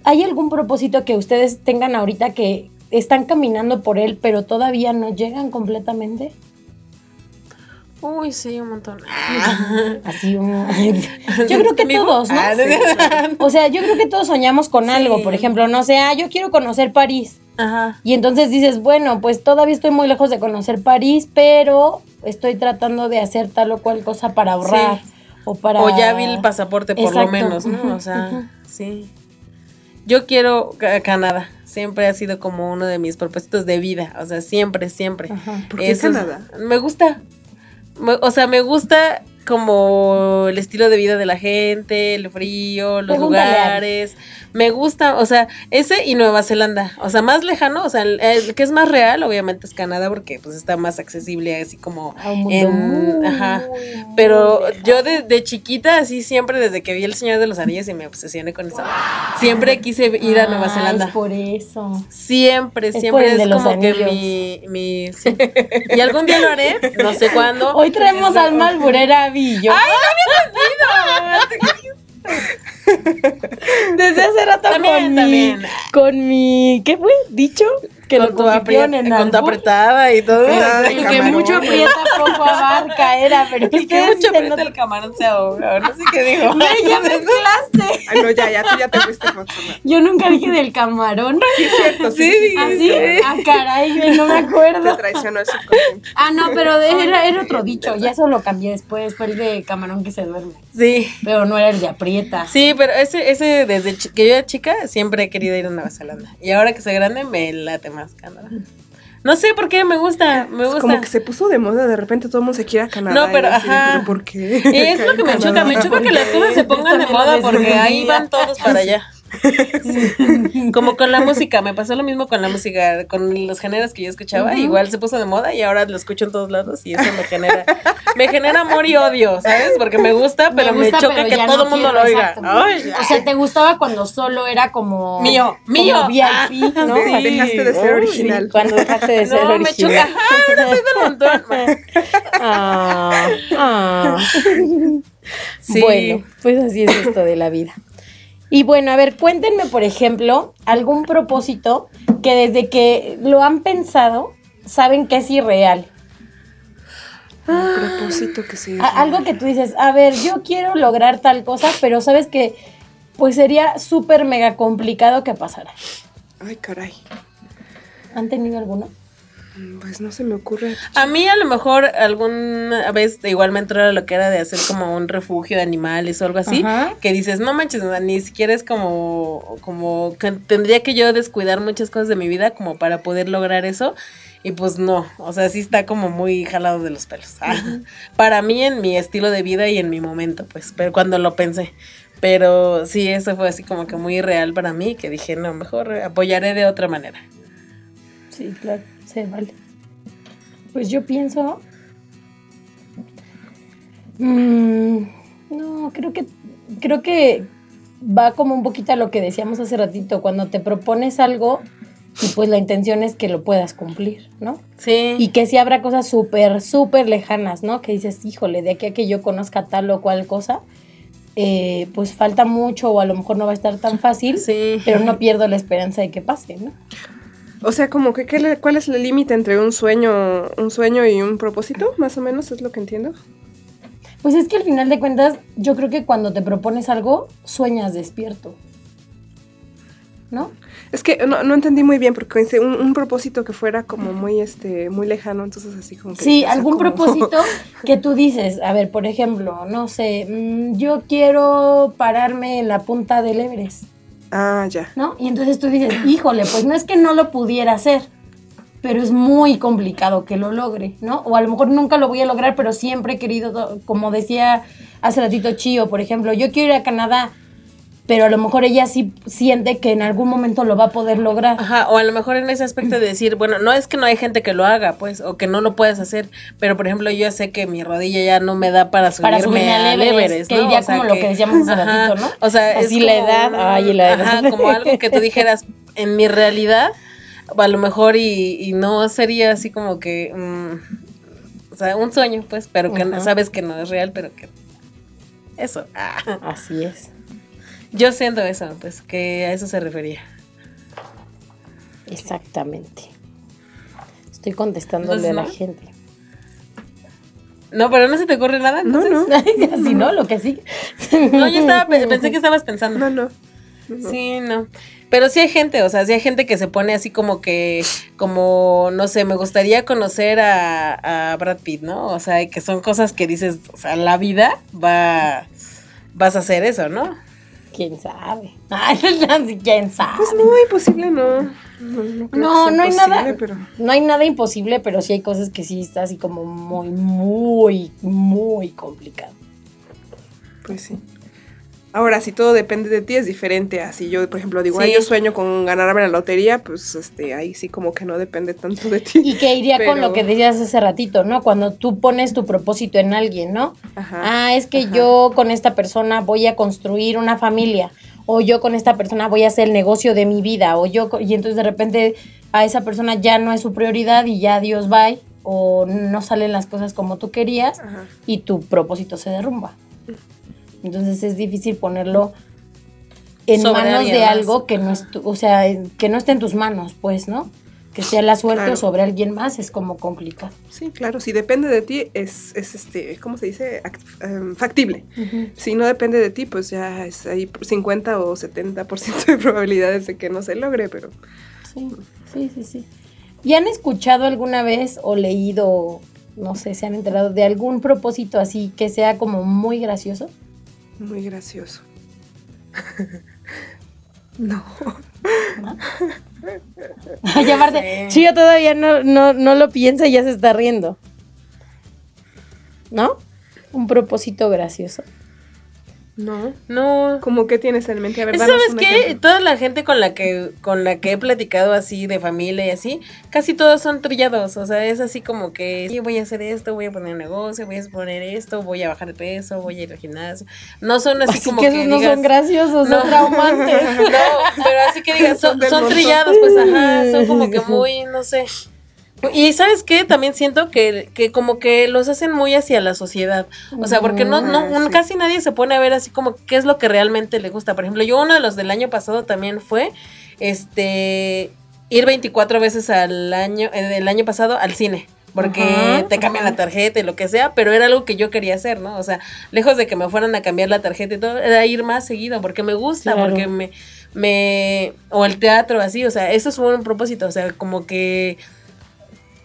D: ¿Hay algún propósito que ustedes tengan ahorita que están caminando por él, pero todavía no llegan completamente?
C: Uy, sí, un montón.
D: Así, un- yo creo que todos, ¿no?
C: Ah, sí.
D: O sea, yo creo que todos soñamos con
C: Sí.
D: algo. Por ejemplo, no sé, ah, yo quiero conocer París.
C: Ajá.
D: Y entonces dices, bueno, pues todavía estoy muy lejos de conocer París, pero estoy tratando de hacer tal o cual cosa para ahorrar.
C: Sí.
D: O para...
C: O ya vi el pasaporte por lo menos, ¿no? O sea, sí. Yo quiero Ca- Canadá. Siempre ha sido como uno de mis propósitos de vida. O sea, siempre, siempre.
D: Ajá.
E: ¿Por qué
C: Eso es-
E: Canadá?
C: Me gusta. Me- o sea, me gusta como el estilo de vida de la gente, el frío, los
D: Pregúntale
C: lugares. Me gusta, o sea, ese y Nueva Zelanda. O sea, más lejano, o sea, el, el que es más real, obviamente es Canadá porque pues está más accesible así como en-
D: muy,
C: ajá. Pero yo de, de chiquita, así siempre, desde que vi El Señor de los Anillos y me obsesioné con eso, siempre quise ir a Nueva
D: Ah,
C: Zelanda.
D: es por eso.
C: Siempre,
D: Es
C: siempre es como que mi, mi sí. Y algún día lo haré, no sé cuándo.
D: Hoy traemos
C: Este,
D: al Malburera Villo. Desde hace rato
C: También,
D: con
C: también.
D: mi, con mi, ¿qué fue? Dicho que lo
C: con tu,
D: convirtieron
C: aprieta-
D: en albur.
C: apretada y todo.
E: Ah,
D: Y que mucho aprieta, poco abarca era, pero
C: Y que
D: ustedes
C: mucho aprieta
D: no-
C: el camarón se ahoga. No sé qué digo.
D: Güey, ya mezclaste.
E: Ay, no, ya, ya, tú ya te fuiste con Samara.
D: Yo nunca dije del camarón.
E: Sí, es cierto, sí.
C: Sí,
E: sí,
D: ¿Así?
C: sí.
D: Ah, caray, güey, no me
E: Te
D: acuerdo.
E: traicionó el subconsciente.
D: Ah, no, pero de- era, era otro dicho. Ya eso lo cambié después. Fue el de camarón que se duerme.
C: Sí.
D: Pero no era el de aprieta.
C: Sí, pero ese, ese desde que yo era chica siempre he querido ir a Nueva Zelanda. Y ahora que soy grande me late más Canadá. No sé por qué me gusta, me
E: Es
C: gusta.
E: como que se puso de moda, de repente todo el mundo se quiere a Canadá.
C: No, pero,
E: así
C: ajá.
E: ¿pero ¿por qué?
C: Es lo que me choca, me choca que las cosas se pongan de moda porque ahí van todos para allá. Como con la música, me pasó lo mismo con la música, con los géneros que yo escuchaba, igual se puso de moda y ahora lo escucho en todos lados y eso me genera, me genera amor y odio, ¿sabes? Porque me gusta, pero me,
D: gusta,
C: choca
D: pero
C: que todo
D: no
C: el mundo
D: quiero,
C: lo oiga. Ay,
D: O sea, ¿te gustaba cuando solo era como...
C: Mío,
D: como
C: mío.
D: VIP, ¿no?
C: Sí.
E: Dejaste de ser
C: Uy,
E: original.
D: Cuando dejaste de ser
C: no, me choca,
D: original.
C: ajá, ahora soy del montón.
D: Ah, ah.
C: Sí.
D: Bueno, pues así es esto de la vida. Y bueno, a ver, cuéntenme, por ejemplo, algún propósito que desde que lo han pensado saben que es irreal.
E: Un propósito que.
D: A- algo que tú dices, a ver, yo quiero lograr tal cosa, pero sabes que pues sería súper mega complicado que pasara.
E: Ay, caray.
D: ¿Han tenido alguno?
E: Mm, Pues no se me ocurre.
C: A mí a lo mejor alguna vez igual me entró lo que era de hacer como un refugio de animales o algo así,
D: Ajá.
C: que dices, no manches, ni siquiera es como, como que tendría que yo descuidar muchas cosas de mi vida como para poder lograr eso. Y pues no, o sea, sí está como muy jalado de los pelos. Para mí, en mi estilo de vida y en mi momento, pues, pero cuando lo pensé. Pero sí, eso fue así como que muy real para mí, que dije, no, mejor apoyaré de otra manera.
D: Sí, claro, se vale. Pues yo pienso. Mm, no, creo que. Creo que va como un poquito a lo que decíamos hace ratito, cuando te propones algo y pues la intención es que lo puedas cumplir, ¿no?
C: Sí.
D: Y que si habrá cosas súper, súper lejanas, ¿no? Que dices, híjole, de aquí a que yo conozca tal o cual cosa, eh, pues falta mucho o a lo mejor no va a estar tan fácil,
C: Sí.
D: pero no pierdo la esperanza de que pase, ¿no?
E: O sea, como que ¿qué le- ¿cuál es el límite entre un sueño, un sueño y un propósito? Más o menos es lo que entiendo.
D: Pues es que al final de cuentas, yo creo que cuando te propones algo, sueñas despierto. ¿No?
E: Es que no, no entendí muy bien porque un, un propósito que fuera como muy este muy lejano, entonces así como que
D: Sí, algún
E: como-
D: propósito que tú dices, a ver, por ejemplo, no sé, mm, yo quiero pararme en la punta del Everest,
E: Ah, ya.
D: ¿no? Y entonces tú dices, híjole, pues no es que no lo pudiera hacer, pero es muy complicado que lo logre, ¿no? O a lo mejor nunca lo voy a lograr, pero siempre he querido, do- como decía hace ratito Chío, por ejemplo, yo quiero ir a Canadá, pero a lo mejor ella sí siente que en algún momento lo va a poder lograr.
C: Ajá, o a lo mejor en ese aspecto de decir, bueno, no es que no hay gente que lo haga, pues, o que no lo puedas hacer, pero por ejemplo, yo sé que mi rodilla ya no me da para subirme,
D: Para subirme al
C: al
D: Everest,
C: Everest,
D: que
C: ¿no?
D: ya
C: O sea,
D: como lo que decíamos hace ratito, ¿no?
C: O sea, es
D: Así la
C: como
D: edad, ay, la edad.
C: Ajá, como algo que tú dijeras, en mi realidad, a lo mejor y, y no sería así como que, mm, o sea, un sueño, pues, pero que sabes que no es real, pero que... Eso. ah.
D: Así es.
C: Yo siento eso, pues, que a eso se refería.
D: Exactamente. Estoy contestándole
C: Entonces,
D: a la
C: ¿no?
D: gente.
C: No, pero no se te ocurre nada.
E: No,
C: entonces?
E: no.
D: Así, ¿no? Lo que sí.
C: No, yo estaba, pe- pensé que estabas pensando.
E: No, no.
C: Sí, no. Pero sí hay gente, o sea, sí hay gente que se pone así como que, como, no sé, me gustaría conocer a, a Brad Pitt, ¿no? O sea, que son cosas que dices, o sea, la vida va, vas a hacer eso, ¿no?
D: ¿Quién sabe? Ay, ¿quién sabe?
E: Pues no, imposible no. No, no,
D: No, no hay nada.
E: Pero...
D: No hay nada imposible, pero sí hay cosas que sí está así como muy, muy, muy complicado.
E: Pues sí. Ahora, si todo depende de ti, es diferente. Así yo, por ejemplo, digo,
C: Sí.
E: "Ay, yo sueño con ganarme la lotería, pues este, ahí sí como que no depende tanto de ti.
D: Y que iría con lo que decías hace ratito, ¿no? Cuando tú pones tu propósito en alguien, ¿no?
E: Ajá.
D: Ah, es que
E: Ajá.
D: yo con esta persona voy a construir una familia, o yo con esta persona voy a hacer el negocio de mi vida, o yo, y entonces de repente a esa persona ya no es su prioridad y ya Dios va, o no salen las cosas como tú querías
E: Ajá.
D: y tu propósito se derrumba. Entonces es difícil ponerlo en
C: Sobre
D: manos de
C: más.
D: algo que no es, tu- o sea, que no esté en tus manos, pues, ¿no? Que sea la suerte
E: Claro.
D: o sobre alguien más es como complicado.
E: Sí, claro, si depende de ti, es, es este, ¿cómo se dice? Act- em, factible. Si no depende de ti, pues ya es ahí 50 o 70% de probabilidades de que no se logre, pero
D: Sí, sí, sí, sí. ¿Y han escuchado alguna vez o leído, no sé, se han enterado de algún propósito así que sea como muy gracioso?
E: Muy gracioso. no.
D: Ay, aparte,
C: Sí.
D: Chío todavía no, no, no lo piensa y ya se está riendo. ¿No? Un propósito gracioso.
E: No.
C: No.
E: ¿Cómo que tienes en mente? A ver,
C: ¿Sabes qué?
E: ejemplo.
C: Toda la gente con la que con la que he platicado así de familia y así, casi todos son trillados, o sea, es así como que yo voy a hacer esto, voy a poner un negocio, voy a poner esto, voy a bajar de peso, voy a ir al gimnasio. No son así,
D: Así
C: como
D: que
C: que,
D: esos no son graciosos,
C: No.
D: son traumantes.
C: No, pero así que digas, son, son trillados, pues ajá, son como que muy, no sé. Y sabes qué, también siento que, que como que los hacen muy hacia la sociedad. O sea, porque no, no,
E: Ah,
C: casi nadie se pone a ver así como qué es lo que realmente le gusta. Por ejemplo, yo uno de los del año pasado también fue este ir 24 veces al año, eh, del año pasado al cine. Porque
D: Ajá,
C: te cambian
D: ajá.
C: la tarjeta y lo que sea, pero era algo que yo quería hacer, ¿no? O sea, lejos de que me fueran a cambiar la tarjeta y todo, era ir más seguido, porque me gusta,
D: Claro.
C: porque me, me, o el teatro así, o sea, eso es un propósito, o sea, como que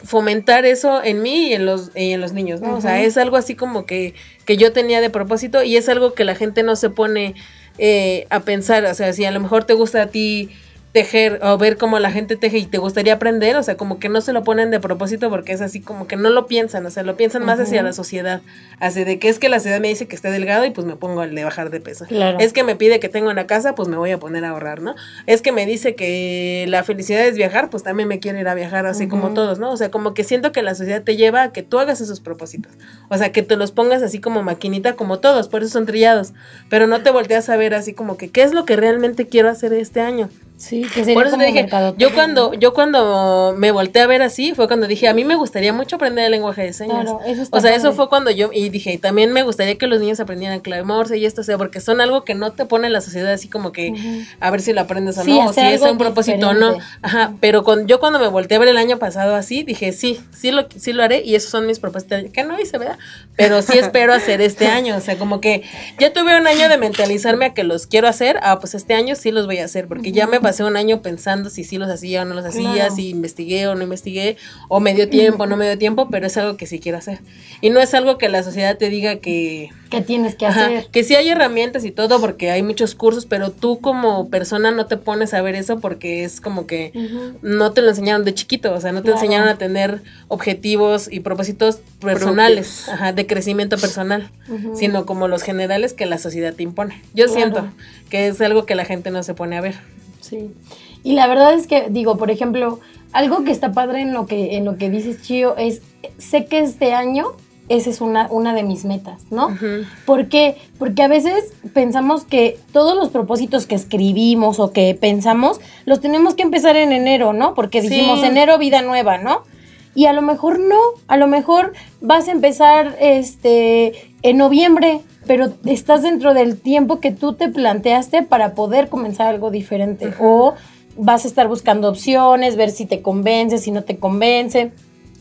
C: fomentar eso en mí y en los, y en los niños, ¿no? O sea, es algo así como que, que yo tenía de propósito y es algo que la gente no se pone eh, a pensar, o sea, si a lo mejor te gusta a ti tejer o ver cómo la gente teje y te gustaría aprender, o sea, como que no se lo ponen de propósito porque es así como que no lo piensan, o sea, lo piensan más hacia la sociedad, así de que es que la sociedad me dice que esté delgado y pues me pongo el de bajar de peso. Es que me pide que tengo una casa, pues me voy a poner a ahorrar, ¿no? Es que me dice que la felicidad es viajar, pues también me quiero ir a viajar, así como todos, ¿no? O sea, como que siento que la sociedad te lleva a que tú hagas esos propósitos, o sea, que te los pongas así como maquinita, como todos, por eso son trillados, pero no te volteas a ver así como que, ¿qué es lo que realmente quiero hacer este año?
D: Sí, que sería Por eso te
C: dije, yo cuando, yo cuando me volteé a ver así, fue cuando dije, a mí me gustaría mucho aprender el lenguaje de señas. o sea, eso fue cuando yo, y dije, y también me gustaría que los niños aprendieran clave morse y esto, o sea, porque son algo que no te pone la sociedad así como que, a ver si lo aprendes o no, o si es un propósito o no. Ajá, pero con, yo cuando me volteé a ver el año pasado así, dije, sí, sí lo, sí lo haré y esos son mis propósitos, que no hice, ¿verdad? Pero sí espero hacer este año, o sea, como que ya tuve un año de mentalizarme a que los quiero hacer, ah, pues este año sí los voy a hacer, porque ya me pasé un año pensando si sí los hacía o no los hacía, si investigué o no investigué, o me dio tiempo o no me dio tiempo, pero es algo que sí quiero hacer. Y no es algo que la sociedad te diga que...
D: Que tienes que hacer.
C: Que sí hay herramientas y todo, porque hay muchos cursos, pero tú como persona no te pones a ver eso porque es como que no te lo enseñaron de chiquito, o sea, no te enseñaron a tener objetivos y propósitos personales, de crecimiento personal, sino como los generales que la sociedad te impone. Yo siento que es algo que la gente no se pone a ver.
D: Sí. Y la verdad es que, digo, por ejemplo, algo que está padre en lo que, en lo que dices, Chío, es, sé que este año esa es una, una de mis metas, ¿no? ¿Por qué? Porque a veces pensamos que todos los propósitos que escribimos o que pensamos, los tenemos que empezar en enero, ¿no? Porque dijimos enero, vida nueva, ¿no? Y a lo mejor no, a lo mejor vas a empezar este en noviembre, pero estás dentro del tiempo que tú te planteaste para poder comenzar algo diferente. O vas a estar buscando opciones, ver si te convence, si no te convence.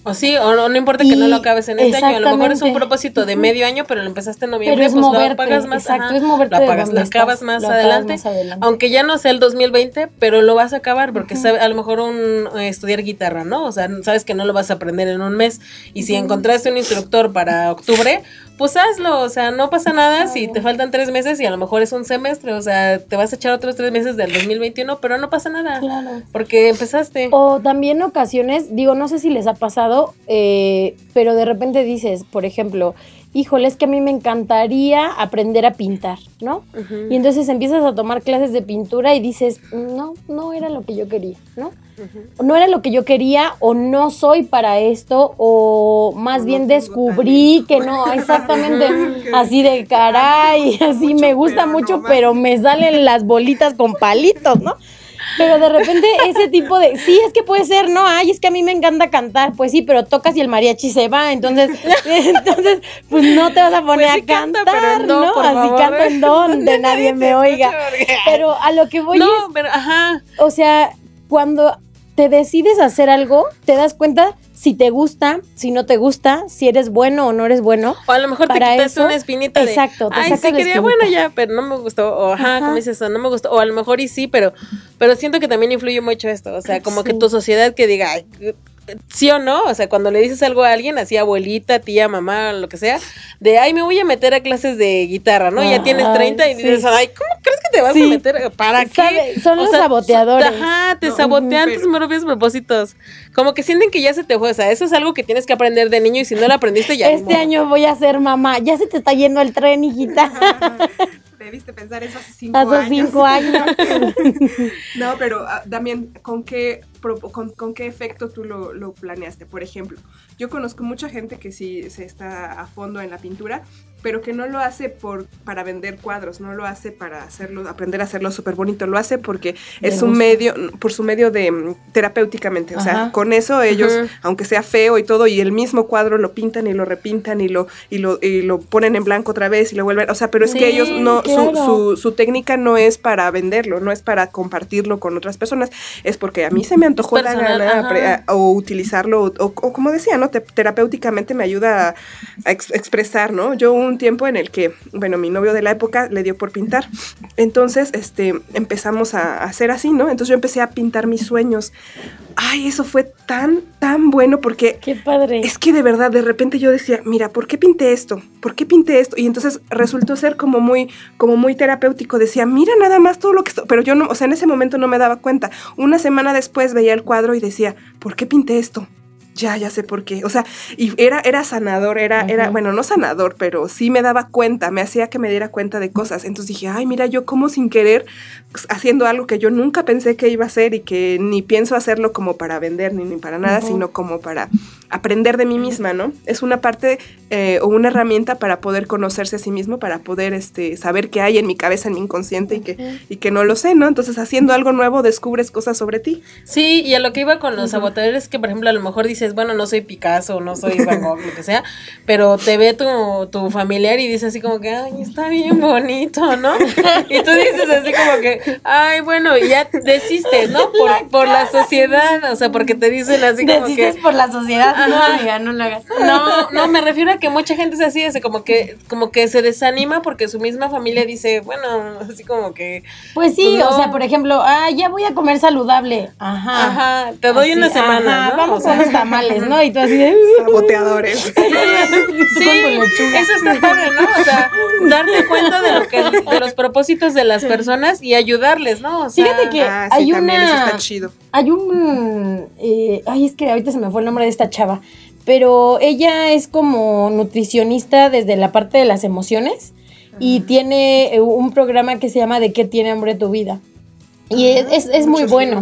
C: O sí, o no, importa que no lo acabes en este año, a lo mejor es un propósito de medio año, pero lo empezaste en noviembre, pues lo pagas más, exacto, es moverte lo, pagas, lo acabas más, adelante, aunque ya no sea el 2020, pero lo vas a acabar, porque a lo mejor un eh, estudiar guitarra, ¿no? O sea, sabes que no lo vas a aprender en un mes, y si encontraste un instructor para octubre, pues hazlo, o sea, no pasa nada si te faltan tres meses y a lo mejor es un semestre, o sea, te vas a echar otros tres meses del 2021, pero no pasa nada, claro. porque empezaste.
D: O también ocasiones, digo, no sé si les ha pasado, eh, pero de repente dices, por ejemplo, híjole, es que a mí me encantaría aprender a pintar, ¿no? Y entonces empiezas a tomar clases de pintura y dices, no, no era lo que yo quería, ¿no? No era lo que yo quería o no soy para esto o más bien descubrí que no, exactamente así de caray, así me gusta mucho, pero me salen las bolitas con palitos, ¿no? Pero de repente ese tipo de, sí, es que puede ser, no, ay, es que a mí me encanta cantar, pues sí, pero tocas y el mariachi se va, entonces, entonces, pues no te vas a poner pues a cantar, no, Así canto en donde nadie me oiga. Pero a lo que voy no,
C: pero, ajá.
D: o sea, cuando te decides hacer algo, te das cuenta si te gusta, si no te gusta, si eres bueno o no eres bueno.
C: O a lo mejor te quitas una espinita de, exacto, te ay, sí quería bueno ya, pero no me gustó, o ajá, como dices eso, no me gustó, o a lo mejor y sí, pero, pero siento que también influye mucho esto, o sea, como que tu sociedad que diga, ay, sí o no, o sea, cuando le dices algo a alguien, así abuelita, tía, mamá, lo que sea, de, ay, me voy a meter a clases de guitarra, ¿no? ya tienes 30 y dices, ay, ¿cómo crees que te vas a meter? ¿Para qué?
D: Son los saboteadores.
C: Ajá, te sabotean tus propios propósitos. Como que sienten que ya se te fue, o sea, eso es algo que tienes que aprender de niño y si no lo aprendiste ya.
D: Este año voy a ser mamá, ya se te está yendo el tren, hijita.
E: Debiste pensar eso hace cinco años. Hace cinco años. no, pero ah, también, ¿con qué con, qué efecto tú lo, lo, planeaste. Por ejemplo, yo conozco mucha gente que sí se está a fondo en la pintura, pero que no lo hace por, para vender cuadros, no lo hace para hacerlo, aprender a hacerlo súper bonito, lo hace porque es un medio, por su medio de mm, terapéuticamente, o sea, con eso ellos, aunque sea feo y todo, y el mismo cuadro lo pintan y lo repintan y lo, y lo, y lo ponen en blanco otra vez y lo vuelven, o sea, pero es que ellos no, su, su, su, técnica no es para venderlo, no es para compartirlo con otras personas, es porque a mí se me antojó la gana o utilizarlo, o, como decía, ¿no? terapéuticamente me ayuda a, expresar, ¿no? Yo un tiempo en el que, bueno, mi novio de la época le dio por pintar. Entonces, este, empezamos a, hacer así, ¿no? Entonces yo empecé a pintar mis sueños ay, eso fue tan, tan bueno porque...
D: Qué padre.
E: Es que de verdad, de repente yo decía, mira, ¿por qué pinté esto? ¿Por qué pinté esto? Y entonces resultó ser como muy, como muy terapéutico. Decía, mira nada más todo lo que... Esto... Pero yo no, o sea, en ese momento no me daba cuenta. Una semana después veía el cuadro y decía, ¿por qué pinté esto? Ya, ya sé por qué. O sea, y era, era sanador, era, era, bueno, no sanador, pero sí me daba cuenta, me hacía que me diera cuenta de cosas. Entonces dije, ay, mira, yo como sin querer, pues, haciendo algo que yo nunca pensé que iba a hacer y que ni pienso hacerlo como para vender ni, ni para nada, sino como para aprender de mí misma, ¿no? Es una parte eh, o una herramienta para poder conocerse a sí mismo, para poder este, saber qué hay en mi cabeza, en mi inconsciente y que, y que no lo sé, ¿no? Entonces, haciendo algo nuevo, descubres cosas sobre ti.
C: Sí, y a lo que iba con los sabotadores, que por ejemplo, a lo mejor dices, bueno, no soy Picasso, no soy Van Gogh, lo que sea, pero te ve tu, tu familiar y dice así como que, ay, está bien bonito, ¿no? Y tú dices así como que, ay, bueno, ya desistes, ¿no? Por, por la sociedad, o sea, porque te dicen así como
D: desistes
C: que...
D: por la sociedad, no, amiga, no lo hagas.
C: No, no, me refiero a que mucha gente es así, es como que, como que se desanima porque su misma familia dice, bueno, así como que.
D: Pues sí,
C: no.
D: o sea, por ejemplo, ah, ya voy a comer saludable. Ajá.
C: Ajá, te doy
D: Así,
C: una semana.
D: ajá,
C: ¿no?
D: Vamos
C: O sea,
D: a tamales, ¿no? Y tú así de.
E: Saboteadores.
C: Sí, eso está padre, ¿no? O sea, darte cuenta de lo que de los propósitos de las personas y ayudarles, ¿no? O sea,
D: Fíjate que
E: Ah, sí,
D: hay
E: también, eso
D: una.
E: está chido.
D: Hay un. eh, ay, es que ahorita se me fue el nombre de esta chava. Pero ella es como nutricionista desde la parte de las emociones y tiene eh, un programa que se llama ¿De qué tiene hambre tu vida? Y es, es- es muy bueno.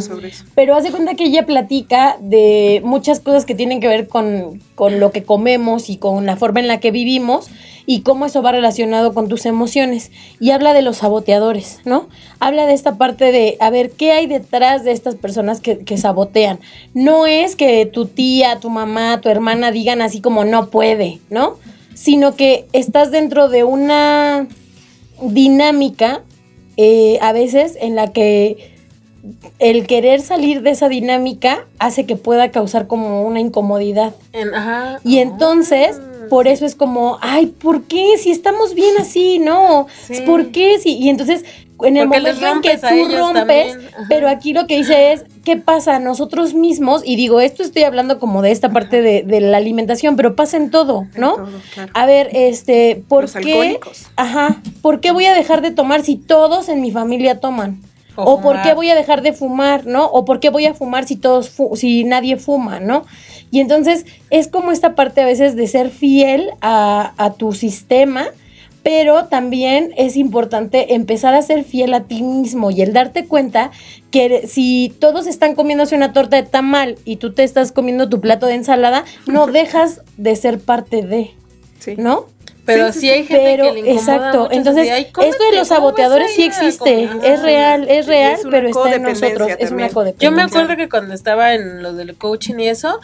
D: Pero hace cuenta que ella platica de muchas cosas que tienen que ver con, con lo que comemos y con la forma en la que vivimos y cómo eso va relacionado con tus emociones. Y habla de los saboteadores, ¿no? Habla de esta parte de, a ver, ¿qué hay detrás de estas personas que, que sabotean? No es que tu tía, tu mamá, tu hermana digan así como no puede, ¿no? Sino que estás dentro de una dinámica eh, a veces en la que el querer salir de esa dinámica hace que pueda causar como una incomodidad.
C: ajá.
D: Y entonces, por eso es como, ay, ¿por qué? Si estamos bien así, ¿no?
C: Sí.
D: ¿Por qué? Si, y entonces, en el
C: Porque
D: momento en que tú rompes, pero aquí lo que dice es, ¿qué pasa a nosotros mismos? Y digo, esto estoy hablando como de esta parte de, de la alimentación, pero pasa en todo,
E: En
D: ¿no?
E: todo, claro.
D: A ver, este, ¿por
E: Los
D: qué?
E: alcohólicos.
D: Ajá, ¿por qué voy a dejar de tomar si todos en mi familia toman?
C: O
D: O, por qué voy a dejar de fumar, ¿no? O por qué voy a fumar si todos fu- si nadie fuma, ¿no? Y entonces es como esta parte a veces de ser fiel a, a tu sistema, pero también es importante empezar a ser fiel a ti mismo y el darte cuenta que si todos están comiéndose una torta de tamal y tú te estás comiendo tu plato de ensalada, no dejas de ser parte de,
E: Sí.
D: ¿no?
C: Pero
E: Sí,
C: sí,
E: sí,
C: hay gente
D: Pero,
C: que le incomoda
D: exacto,
C: mucho,
D: entonces
C: así, "Ay,
D: esto de los
C: ¿cómo
D: saboteadores sí existe,
C: comer?"
D: es real, es real,
E: es
D: pero está en nosotros, es una
E: también.
D: codependencia.
C: Yo me acuerdo que cuando estaba en lo del coaching y eso,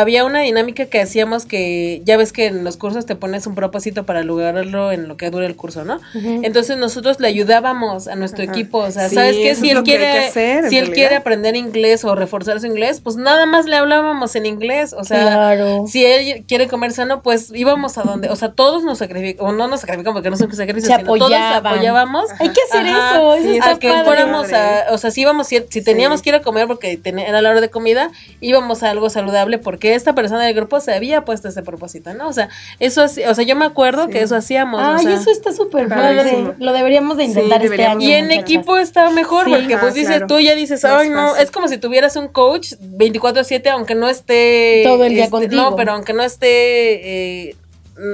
C: había una dinámica que hacíamos que ya ves que en los cursos te pones un propósito para lograrlo en lo que dure el curso, ¿no?
D: Ujú.
C: Entonces nosotros le ayudábamos a nuestro
E: Ajá.
C: equipo, o sea,
E: Sí,
C: ¿sabes qué?
E: eso
C: Si él quiere
E: que hacer,
C: si él
E: realidad.
C: quiere aprender inglés o reforzar su inglés, pues nada más le hablábamos en inglés, o sea,
D: Claro.
C: si él quiere comer sano, pues íbamos a donde, o sea, todos nos sacrificamos, o no nos sacrificamos porque no son sacrificios,
D: Se
C: sino todos apoyábamos
D: Hay que hacer
C: Ajá,
D: eso, eso
E: sí,
D: está
C: a que
D: padre.
C: fuéramos a, o sea, si íbamos, si, si teníamos
E: Sí.
C: que ir a comer porque ten- era la hora de comida, íbamos a algo saludable porque esta persona del grupo se había puesto ese propósito, ¿no? O sea, eso, o sea, yo me acuerdo
E: Sí.
C: que eso hacíamos. o
D: Ay,
C: sea,
D: eso está súper padre. Lo deberíamos de
E: Sí,
D: intentar este año.
C: y en equipo está mejor
D: Sí.
C: porque
E: Ah,
C: pues dices,
E: claro.
C: tú ya dices,
E: Más
C: ay no,
E: fácil.
C: es como si tuvieras un coach 24/7 aunque no esté
D: Todo el día
C: este,
D: contigo.
C: No, pero aunque no esté eh,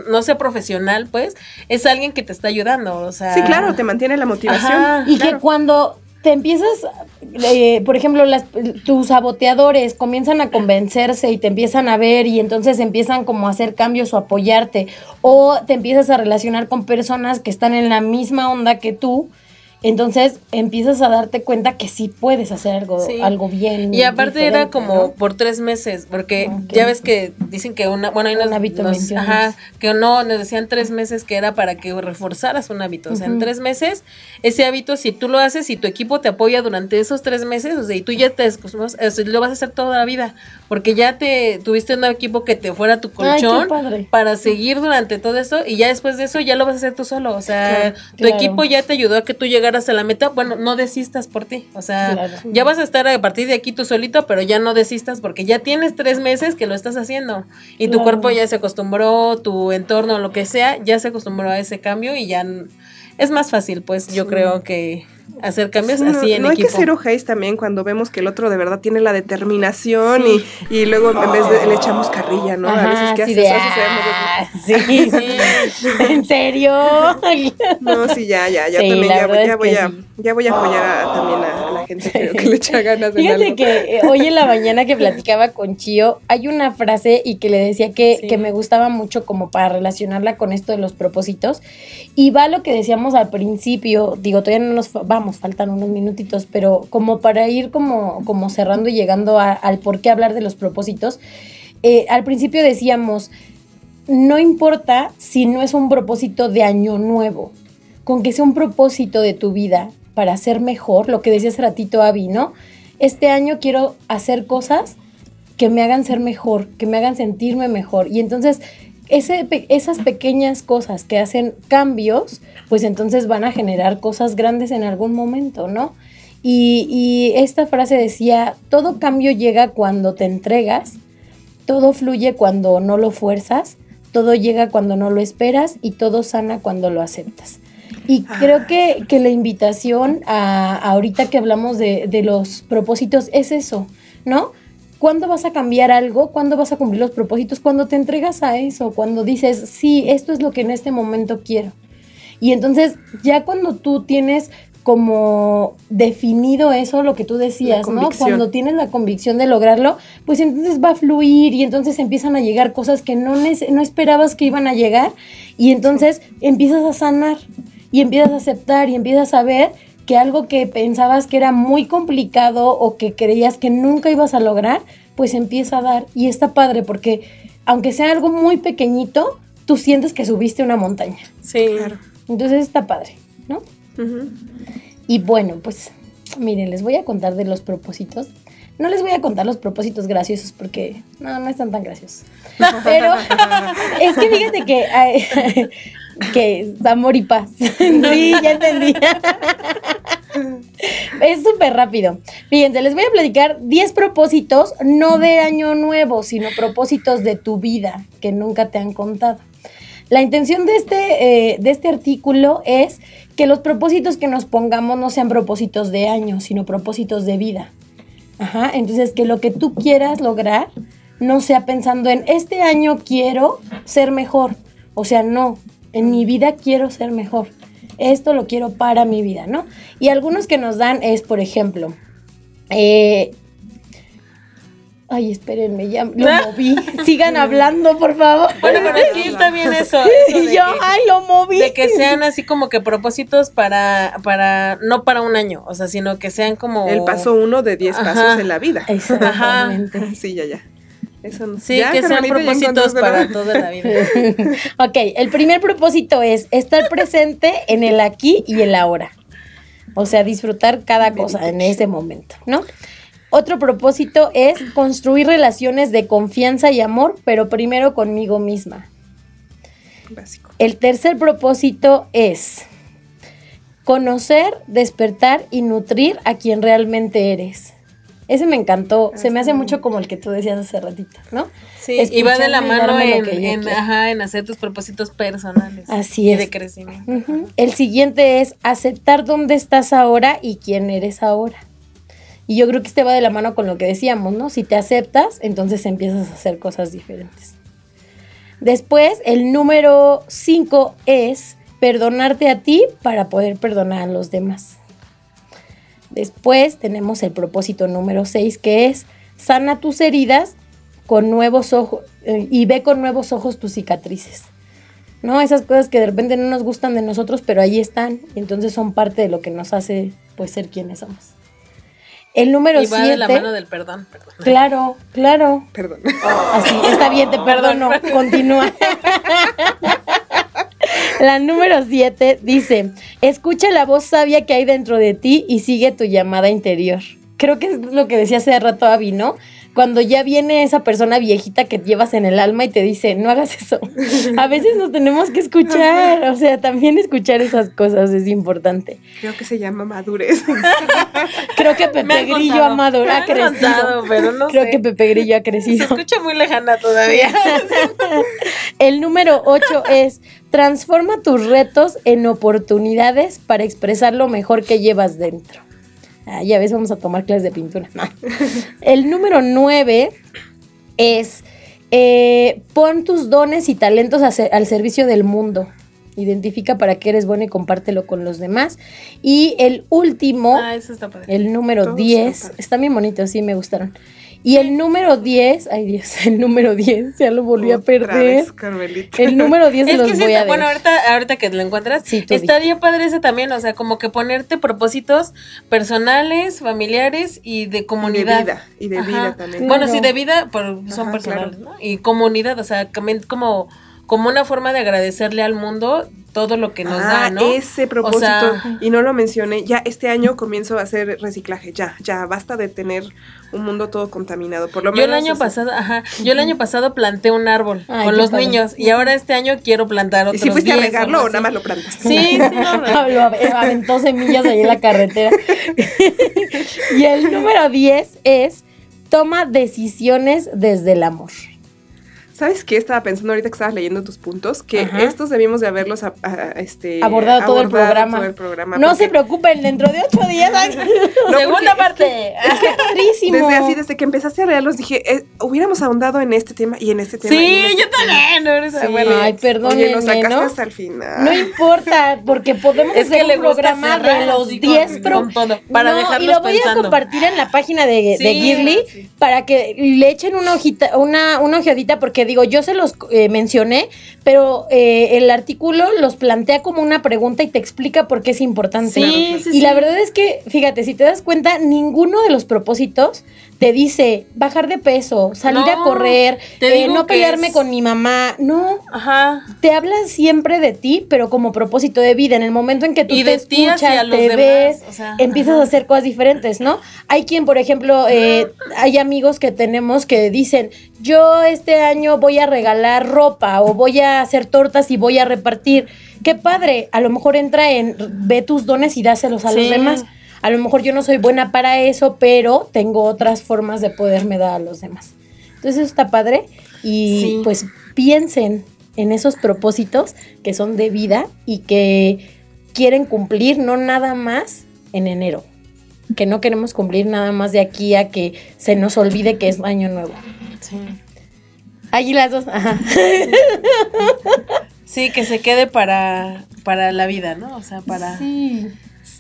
C: no sea profesional, pues es alguien que te está ayudando, o sea.
E: Sí, claro, te mantiene la motivación.
C: Ajá.
D: Y
E: claro.
D: que cuando te empiezas, eh, por ejemplo, las, tus saboteadores comienzan a convencerse y te empiezan a ver y entonces empiezan como a hacer cambios o apoyarte, o te empiezas a relacionar con personas que están en la misma onda que tú, entonces empiezas a darte cuenta que sí puedes hacer algo,
C: Sí.
D: algo bien.
C: Y aparte era como
D: ¿no?
C: por tres meses, porque
D: Ok.
C: ya ves que dicen que una, bueno, hay
D: Un
C: unos-
D: hábito
C: nos-
D: 21
C: ajá, que no, nos decían tres meses que era para que reforzaras un hábito, o sea, en tres meses, ese hábito, si tú lo haces y tu equipo te apoya durante esos tres meses, o sea, y tú ya te acostumbras, o sea, lo vas a hacer toda la vida, porque ya te tuviste un equipo que te fuera tu
D: Ay,
C: colchón
D: padre.
C: para seguir durante todo esto, y ya después de eso ya lo vas a hacer tú solo, o sea,
D: Claro,
C: tu
D: claro.
C: equipo ya te ayudó a que tú llegaras llegar hasta la meta, bueno, no desistas por ti. O sea, ya vas a estar a partir de aquí tú solito, pero ya no desistas porque ya tienes tres meses que lo estás haciendo. Y tu cuerpo ya se acostumbró, tu entorno, lo que sea, ya se acostumbró a ese cambio y ya es más fácil, pues yo creo que hacer cambios así en
E: no hay que ser ojéis también cuando vemos que el otro de verdad tiene la determinación y, y, luego en vez de le echamos carrilla, ¿no? a veces que hace
D: ah, sí, sí, ¿En serio?
E: no, sí, ya, ya, ya también ya, ya voy a ya voy a apoyar también a, gente creo que le echa ganas de
D: Fíjate que eh, hoy en la mañana que platicaba con Chio, hay una frase y que le decía que, que me gustaba mucho como para relacionarla con esto de los propósitos. Y va lo que decíamos al principio, digo, todavía no nos vamos, faltan unos minutitos, pero como para ir como, como cerrando y llegando al por qué hablar de los propósitos, eh, al principio decíamos, no importa si no es un propósito de año nuevo, con que sea un propósito de tu vida, para ser mejor, lo que decía hace ratito Avi, ¿no? Este año quiero hacer cosas que me hagan ser mejor, que me hagan sentirme mejor. Y entonces esas pequeñas cosas que hacen cambios, pues entonces van a generar cosas grandes en algún momento, ¿no? Y, esta frase decía, todo cambio llega cuando te entregas, todo fluye cuando no lo fuerzas, todo llega cuando no lo esperas y todo sana cuando lo aceptas. Y creo que, que, la invitación a, ahorita que hablamos de, de, los propósitos es eso, ¿no? ¿Cuándo vas a cambiar algo? ¿Cuándo vas a cumplir los propósitos? Cuando te entregas a eso, cuando dices, sí, esto es lo que en este momento quiero. Y entonces ya cuando tú tienes como definido eso, lo que tú decías, ¿no? Cuando tienes la convicción de lograrlo, pues entonces va a fluir y entonces empiezan a llegar cosas que no, no esperabas que iban a llegar y entonces empiezas a sanar y empiezas a aceptar y empiezas a ver que algo que pensabas que era muy complicado o que creías que nunca ibas a lograr, pues empieza a dar. Y está padre porque aunque sea algo muy pequeñito, tú sientes que subiste una montaña.
C: Sí. Claro.
D: Entonces está padre, ¿no? Y bueno, pues miren, les voy a contar de los propósitos. No les voy a contar los propósitos graciosos porque no, no están tan graciosos. Pero es que fíjate que que amor y paz. sí, ya entendí. es súper rápido. Fíjense, les voy a platicar 10 propósitos, no de año nuevo, sino propósitos de tu vida que nunca te han contado. La intención de este, eh, de este artículo es que los propósitos que nos pongamos no sean propósitos de año, sino propósitos de vida. Ajá, entonces que lo que tú quieras lograr no sea pensando en este año quiero ser mejor. O sea, no, en mi vida quiero ser mejor. Esto lo quiero para mi vida, ¿no? Y algunos que nos dan es, por ejemplo, eh, Ay, espérenme, ya lo moví. Sigan hablando, por favor.
C: Bueno, pero aquí está bien eso.
D: y yo, ay, lo moví.
C: De que sean así como que propósitos para, para, no para un año, o sea, sino que sean como...
E: El paso uno de diez pasos en la vida.
D: Exactamente.
E: Sí, ya, ya.
C: Sí, que sean propósitos para toda la vida.
D: ok, el primer propósito es estar presente en el aquí y el ahora. O sea, disfrutar cada cosa en ese momento, ¿no? Otro propósito es construir relaciones de confianza y amor, pero primero conmigo misma.
E: Básico.
D: El tercer propósito es conocer, despertar y nutrir a quien realmente eres. Ese me encantó. Se me hace mucho como el que tú decías hace ratito, ¿no?
C: Sí, y va de la mano en, ajá, en hacer tus propósitos personales.
D: Así
C: y
D: es.
C: de crecimiento.
D: El siguiente es aceptar dónde estás ahora y quién eres ahora. Y yo creo que este va de la mano con lo que decíamos, ¿no? Si te aceptas, entonces empiezas a hacer cosas diferentes. Después, el número cinco es perdonarte a ti para poder perdonar a los demás. Después tenemos el propósito número 6 que es sana tus heridas con nuevos ojos eh, y ve con nuevos ojos tus cicatrices. ¿No? Esas cosas que de repente no nos gustan de nosotros, pero ahí están, y entonces son parte de lo que nos hace pues ser quienes somos. El número 7. Y va de
C: la mano del perdón.
D: Claro, claro.
E: Perdón.
D: así, está bien, te perdono. Continúa. La número 7 dice, escucha la voz sabia que hay dentro de ti y sigue tu llamada interior. Creo que es lo que decía hace rato Avi, ¿no? Cuando ya viene esa persona viejita que llevas en el alma y te dice, no hagas eso. A veces nos tenemos que escuchar, o sea, también escuchar esas cosas es importante.
E: Creo que se llama madurez.
D: Creo que Pepe Grillo ha madurado, ha crecido.
C: pero no
D: Creo
C: sé.
D: que Pepe Grillo ha crecido.
C: Se escucha muy lejana todavía.
D: El número 8 es transforma tus retos en oportunidades para expresar lo mejor que llevas dentro. Ah, ya ves, vamos a tomar clases de pintura. No. El número 9 es eh, pon tus dones y talentos al servicio del mundo. Identifica para qué eres bueno y compártelo con los demás. Y el último,
C: Ah, eso está padre.
D: el número
E: Todos
D: 10,
E: están padres.
D: está bien bonito, sí, me gustaron. Y el número 10, ay Dios, el número 10, ya lo volví a perder.
E: vez, Carmelita.
D: El número 10 se
C: Es
D: los
C: que
D: voy
C: está,
D: a
C: bueno, ahorita, ahorita que lo encuentras,
D: Sí,
C: estaría padre ese también, o sea, como que ponerte propósitos personales, familiares y de
E: Y de
C: comunidad.
E: vida, y de
C: Ajá.
E: vida también.
C: Bueno,
D: Claro.
C: sí, de vida, pero son
E: Ajá,
C: personales, ¿no? Y comunidad, o sea, también como, como una forma de agradecerle al mundo todo lo que nos
E: ah,
C: da, ¿no?
E: ese propósito,
C: O sea,
E: y no lo mencioné, ya este año comienzo a hacer reciclaje, ya, ya, basta de tener un mundo todo contaminado, por lo
C: yo el año
E: eso.
C: pasado, ajá, yo el año pasado planté un árbol
D: Ay,
C: con los
D: padre.
C: niños y ahora este año quiero plantar
E: ¿Y
C: otros
E: si fuiste a
C: 10
E: regarlo o nada más lo plantaste?
C: Sí, sí, no, no.
D: Lo av- aventó semillas ahí en la carretera. y el número 10 es toma decisiones desde el amor.
E: ¿Sabes qué? Estaba pensando ahorita que estabas leyendo tus puntos, que
D: Ajá.
E: estos debimos de haberlos a- a- este,
D: Abordado todo el programa.
E: todo el programa,
D: No
E: porque
D: se preocupen, dentro de ocho días.
E: No,
C: Segunda parte.
D: padrísimo.
E: Desde así, desde que empezaste a leerlos, dije, eh, hubiéramos ahondado en este tema y en este tema.
C: Sí,
E: este
C: yo también. no eres-
E: Sí.
C: bueno,
D: Ay, perdónenme,
E: Oye, lo sacaste
D: ¿no?
E: hasta el final.
D: No importa, porque podemos
C: Es que
D: hacer un
C: gusta
D: programa de los
C: así con-
D: 10 pro-
C: para
D: No,
C: dejarlos
D: y lo voy
C: pensando.
D: a compartir en la página de,
C: Sí,
D: de Girly
C: sí.
D: para que le echen una hojita, una, una ojeadita, porque digo, yo se los eh, mencioné, pero eh, el artículo los plantea como una pregunta y te explica por qué es importante.
C: Sí, sí,
D: y
C: sí.
D: la verdad es que, fíjate, si te das cuenta, ninguno de los propósitos te dice bajar de peso, salir
C: No,
D: a correr, eh, no pelearme
C: es-
D: con mi mamá. No,
C: Ajá.
D: te habla siempre de ti, pero como propósito de vida. En el momento en que tú
C: Y
D: te escuchas, te
C: demás,
D: ves,
C: o sea,
D: empiezas
C: ajá.
D: a hacer cosas diferentes, ¿no? Hay quien, por ejemplo, eh, hay amigos que tenemos que dicen, yo este año voy a regalar ropa o voy a hacer tortas y voy a repartir. Qué padre, a lo mejor entra en ve tus dones y dáselos a los demás. A lo mejor yo no soy buena para eso, pero tengo otras formas de poderme dar a los demás. Entonces eso está padre y
C: Sí.
D: pues piensen en esos propósitos que son de vida y que quieren cumplir no nada más en enero. Que no queremos cumplir nada más de aquí a que se nos olvide que es año nuevo.
C: Sí.
D: Allí las dos, ajá.
C: Sí, que se quede para, para la vida, ¿no? O sea, para...
D: Sí,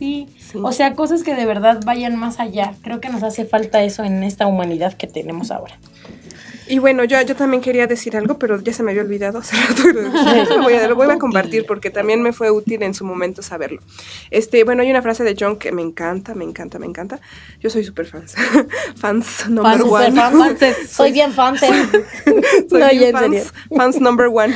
D: sí. O sea, cosas que de verdad vayan más allá. Creo que nos hace falta eso en esta humanidad que tenemos ahora.
E: Y bueno, yo, yo también quería decir algo, pero ya se me había olvidado hace rato. Lo, voy a, lo voy a compartir porque también me fue útil en su momento saberlo. Este, bueno, hay una frase de John que me encanta, me encanta, me encanta. Yo soy súper fans. fans number
D: Fan,
E: one.
D: fan, fan. Soy bien fan.
E: Soy
D: No,
E: bien fans, fans number one.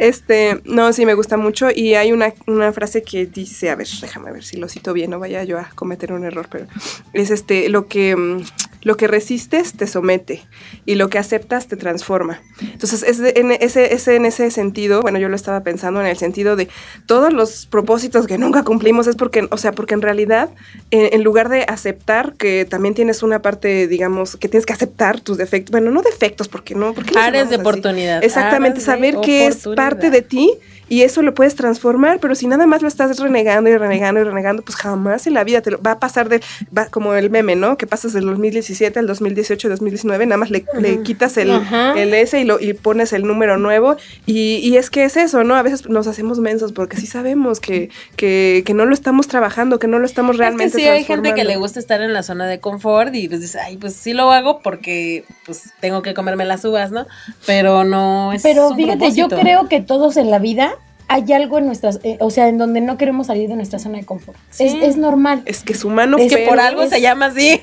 E: este, no, sí, me gusta mucho. Y hay una, una frase que dice, a ver, déjame ver si lo cito bien, no vaya yo a cometer un error, pero es este, lo que, mm, lo que resistes te somete y lo que aceptas te transforma. Entonces, es de- en, ese, en ese sentido, bueno, yo lo estaba pensando en el sentido de todos los propósitos que nunca cumplimos es porque, o sea, porque en realidad, en, en lugar de aceptar que también tienes una parte, digamos, que tienes que aceptar tus defectos, bueno, no defectos, porque no, porque
C: Áreas de
E: así?
C: oportunidad.
E: Exactamente, saber que es parte de ti y eso lo puedes transformar, pero si nada más lo estás renegando y renegando y renegando, pues jamás en la vida te lo va a pasar de, va como el meme, ¿no? Que pasas del 2017 al 2018, 2019, nada más le, le quitas el, el S y, lo, y pones el número nuevo y, y es que es eso, ¿no? A veces nos hacemos mensos porque sí sabemos que, que, que no lo estamos trabajando, que no lo estamos
C: Es que
E: realmente
C: sí, hay gente que le gusta estar en la zona de confort y pues dice, ay, pues sí lo hago porque pues tengo que comerme las uvas, ¿no? Pero no es
D: Pero
C: un
D: fíjate, yo creo que todos en la vida hay algo en nuestras, eh, o sea, en donde no queremos salir de nuestra zona de confort. Es, es, normal.
E: Es que es humano.
C: Es que por algo se llama así.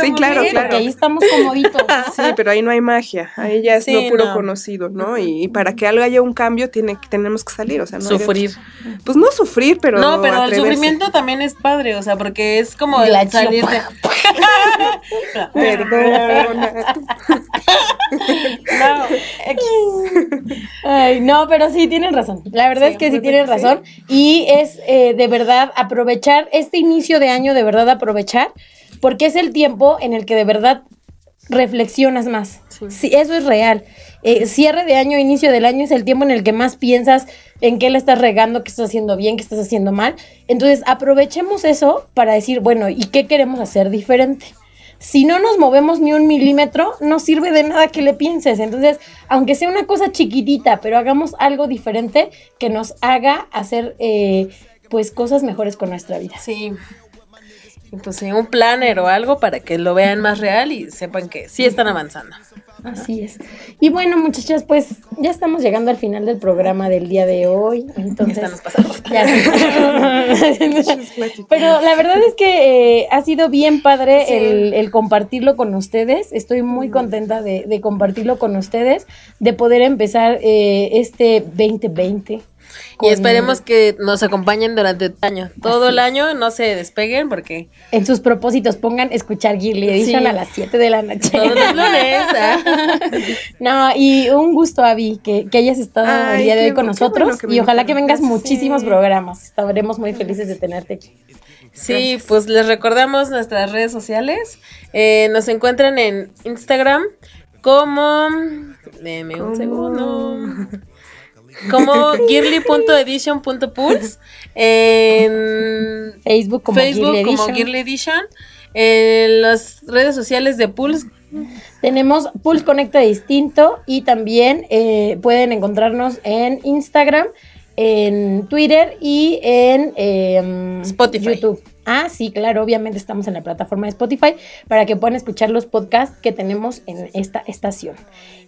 E: sí, claro,
D: bien,
E: claro.
D: Porque ahí estamos comoditos.
E: sí, pero ahí no hay magia. Ahí ya es sí, no puro no. conocido, ¿no? Y, y, para que algo haya un cambio, tiene, tenemos que salir, o sea, no
C: Sufrir.
E: Pues no sufrir, pero
C: No, pero
E: atreverse.
C: el sufrimiento también es padre, o sea, porque es como
D: La
C: salir de...
E: Perdona.
C: no,
D: Ay, no, pero sí tienen razón. La verdad
C: Sí,
D: es que sí
C: pues,
D: tienen
C: sí.
D: razón. Y es eh, de verdad aprovechar este inicio de año, de verdad aprovechar, porque es el tiempo en el que de verdad reflexionas más. Sí, eso es real. Eh, cierre de año, inicio del año es el tiempo en el que más piensas en qué le estás regando, qué estás haciendo bien, qué estás haciendo mal. Entonces, aprovechemos eso para decir, bueno, ¿y qué queremos hacer diferente? Si no nos movemos ni un milímetro, no sirve de nada que le pienses. Entonces, aunque sea una cosa chiquitita, pero hagamos algo diferente que nos haga hacer eh, pues cosas mejores con nuestra vida.
C: Sí. Pues sí, un planner o algo para que lo vean más real y sepan que sí están avanzando.
D: Así es. Y bueno, muchachas, pues ya estamos llegando al final del programa del día de hoy. Entonces,
C: Ya
D: ya Pero la verdad es que eh, ha sido bien padre
C: Sí.
D: el, el compartirlo con ustedes. Estoy muy contenta de, de compartirlo con ustedes, de poder empezar eh, este 2020.
C: Y esperemos que nos acompañen durante el año. Todo el año no se despeguen porque
D: En sus propósitos pongan escuchar Girly Edition
C: Sí.
D: a las 7 de la noche.
C: todos los lunes. ¿ah?
D: No, y un gusto, Avi, que, que hayas estado
E: Ay,
D: el día de hoy con nosotros.
E: bueno
D: y ojalá que vengas muchísimos
E: Sí.
D: programas. Estaremos muy felices de tenerte aquí.
C: Sí, pues les recordamos nuestras redes sociales. Eh, nos encuentran en Instagram como. Deme un segundo. Como girly.edition.pulse. En
D: Facebook como
C: Facebook
D: Girly
C: como
D: Edition.
C: Girly Edition. En las redes sociales de Pulse.
D: Tenemos Pulse Conecta Distinto y también eh, pueden encontrarnos en Instagram, en Twitter y en em,
C: Spotify.
D: YouTube. Ah, sí, claro, obviamente estamos en la plataforma de Spotify para que puedan escuchar los podcasts que tenemos en esta estación.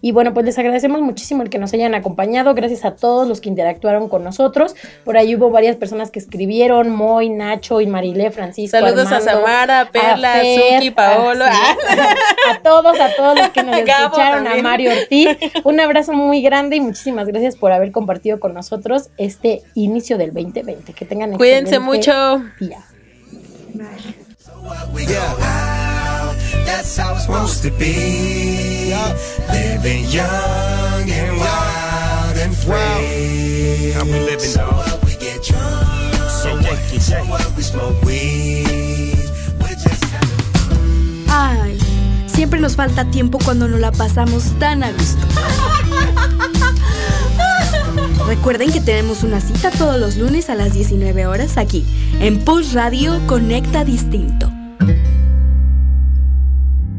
D: Y bueno, pues les agradecemos muchísimo el que nos hayan acompañado. Gracias a todos los que interactuaron con nosotros. Por ahí hubo varias personas que escribieron, Moy, Nacho y Marilé, Francisco.
C: Saludos a
D: Armando,
C: Samara, Perla,
D: a Fer,
C: Suki, Paolo.
D: a- a todos, a todos los que nos escucharon, a. Mario Ortiz. Un abrazo muy grande y muchísimas gracias por haber compartido con nosotros este inicio del 2020. Que tengan
C: Cuídense
D: excelente
C: mucho.
D: día.
F: We go out, that's how it's supposed to be. Living young and wild and free. How we living, so what we get drunk. So what, so what we smoke weed. We're just having
B: Ay, siempre nos falta tiempo cuando nos la pasamos tan a gusto. Recuerden que tenemos una cita todos los lunes a las 19 horas aquí, en Pulse Radio Conecta Distinto.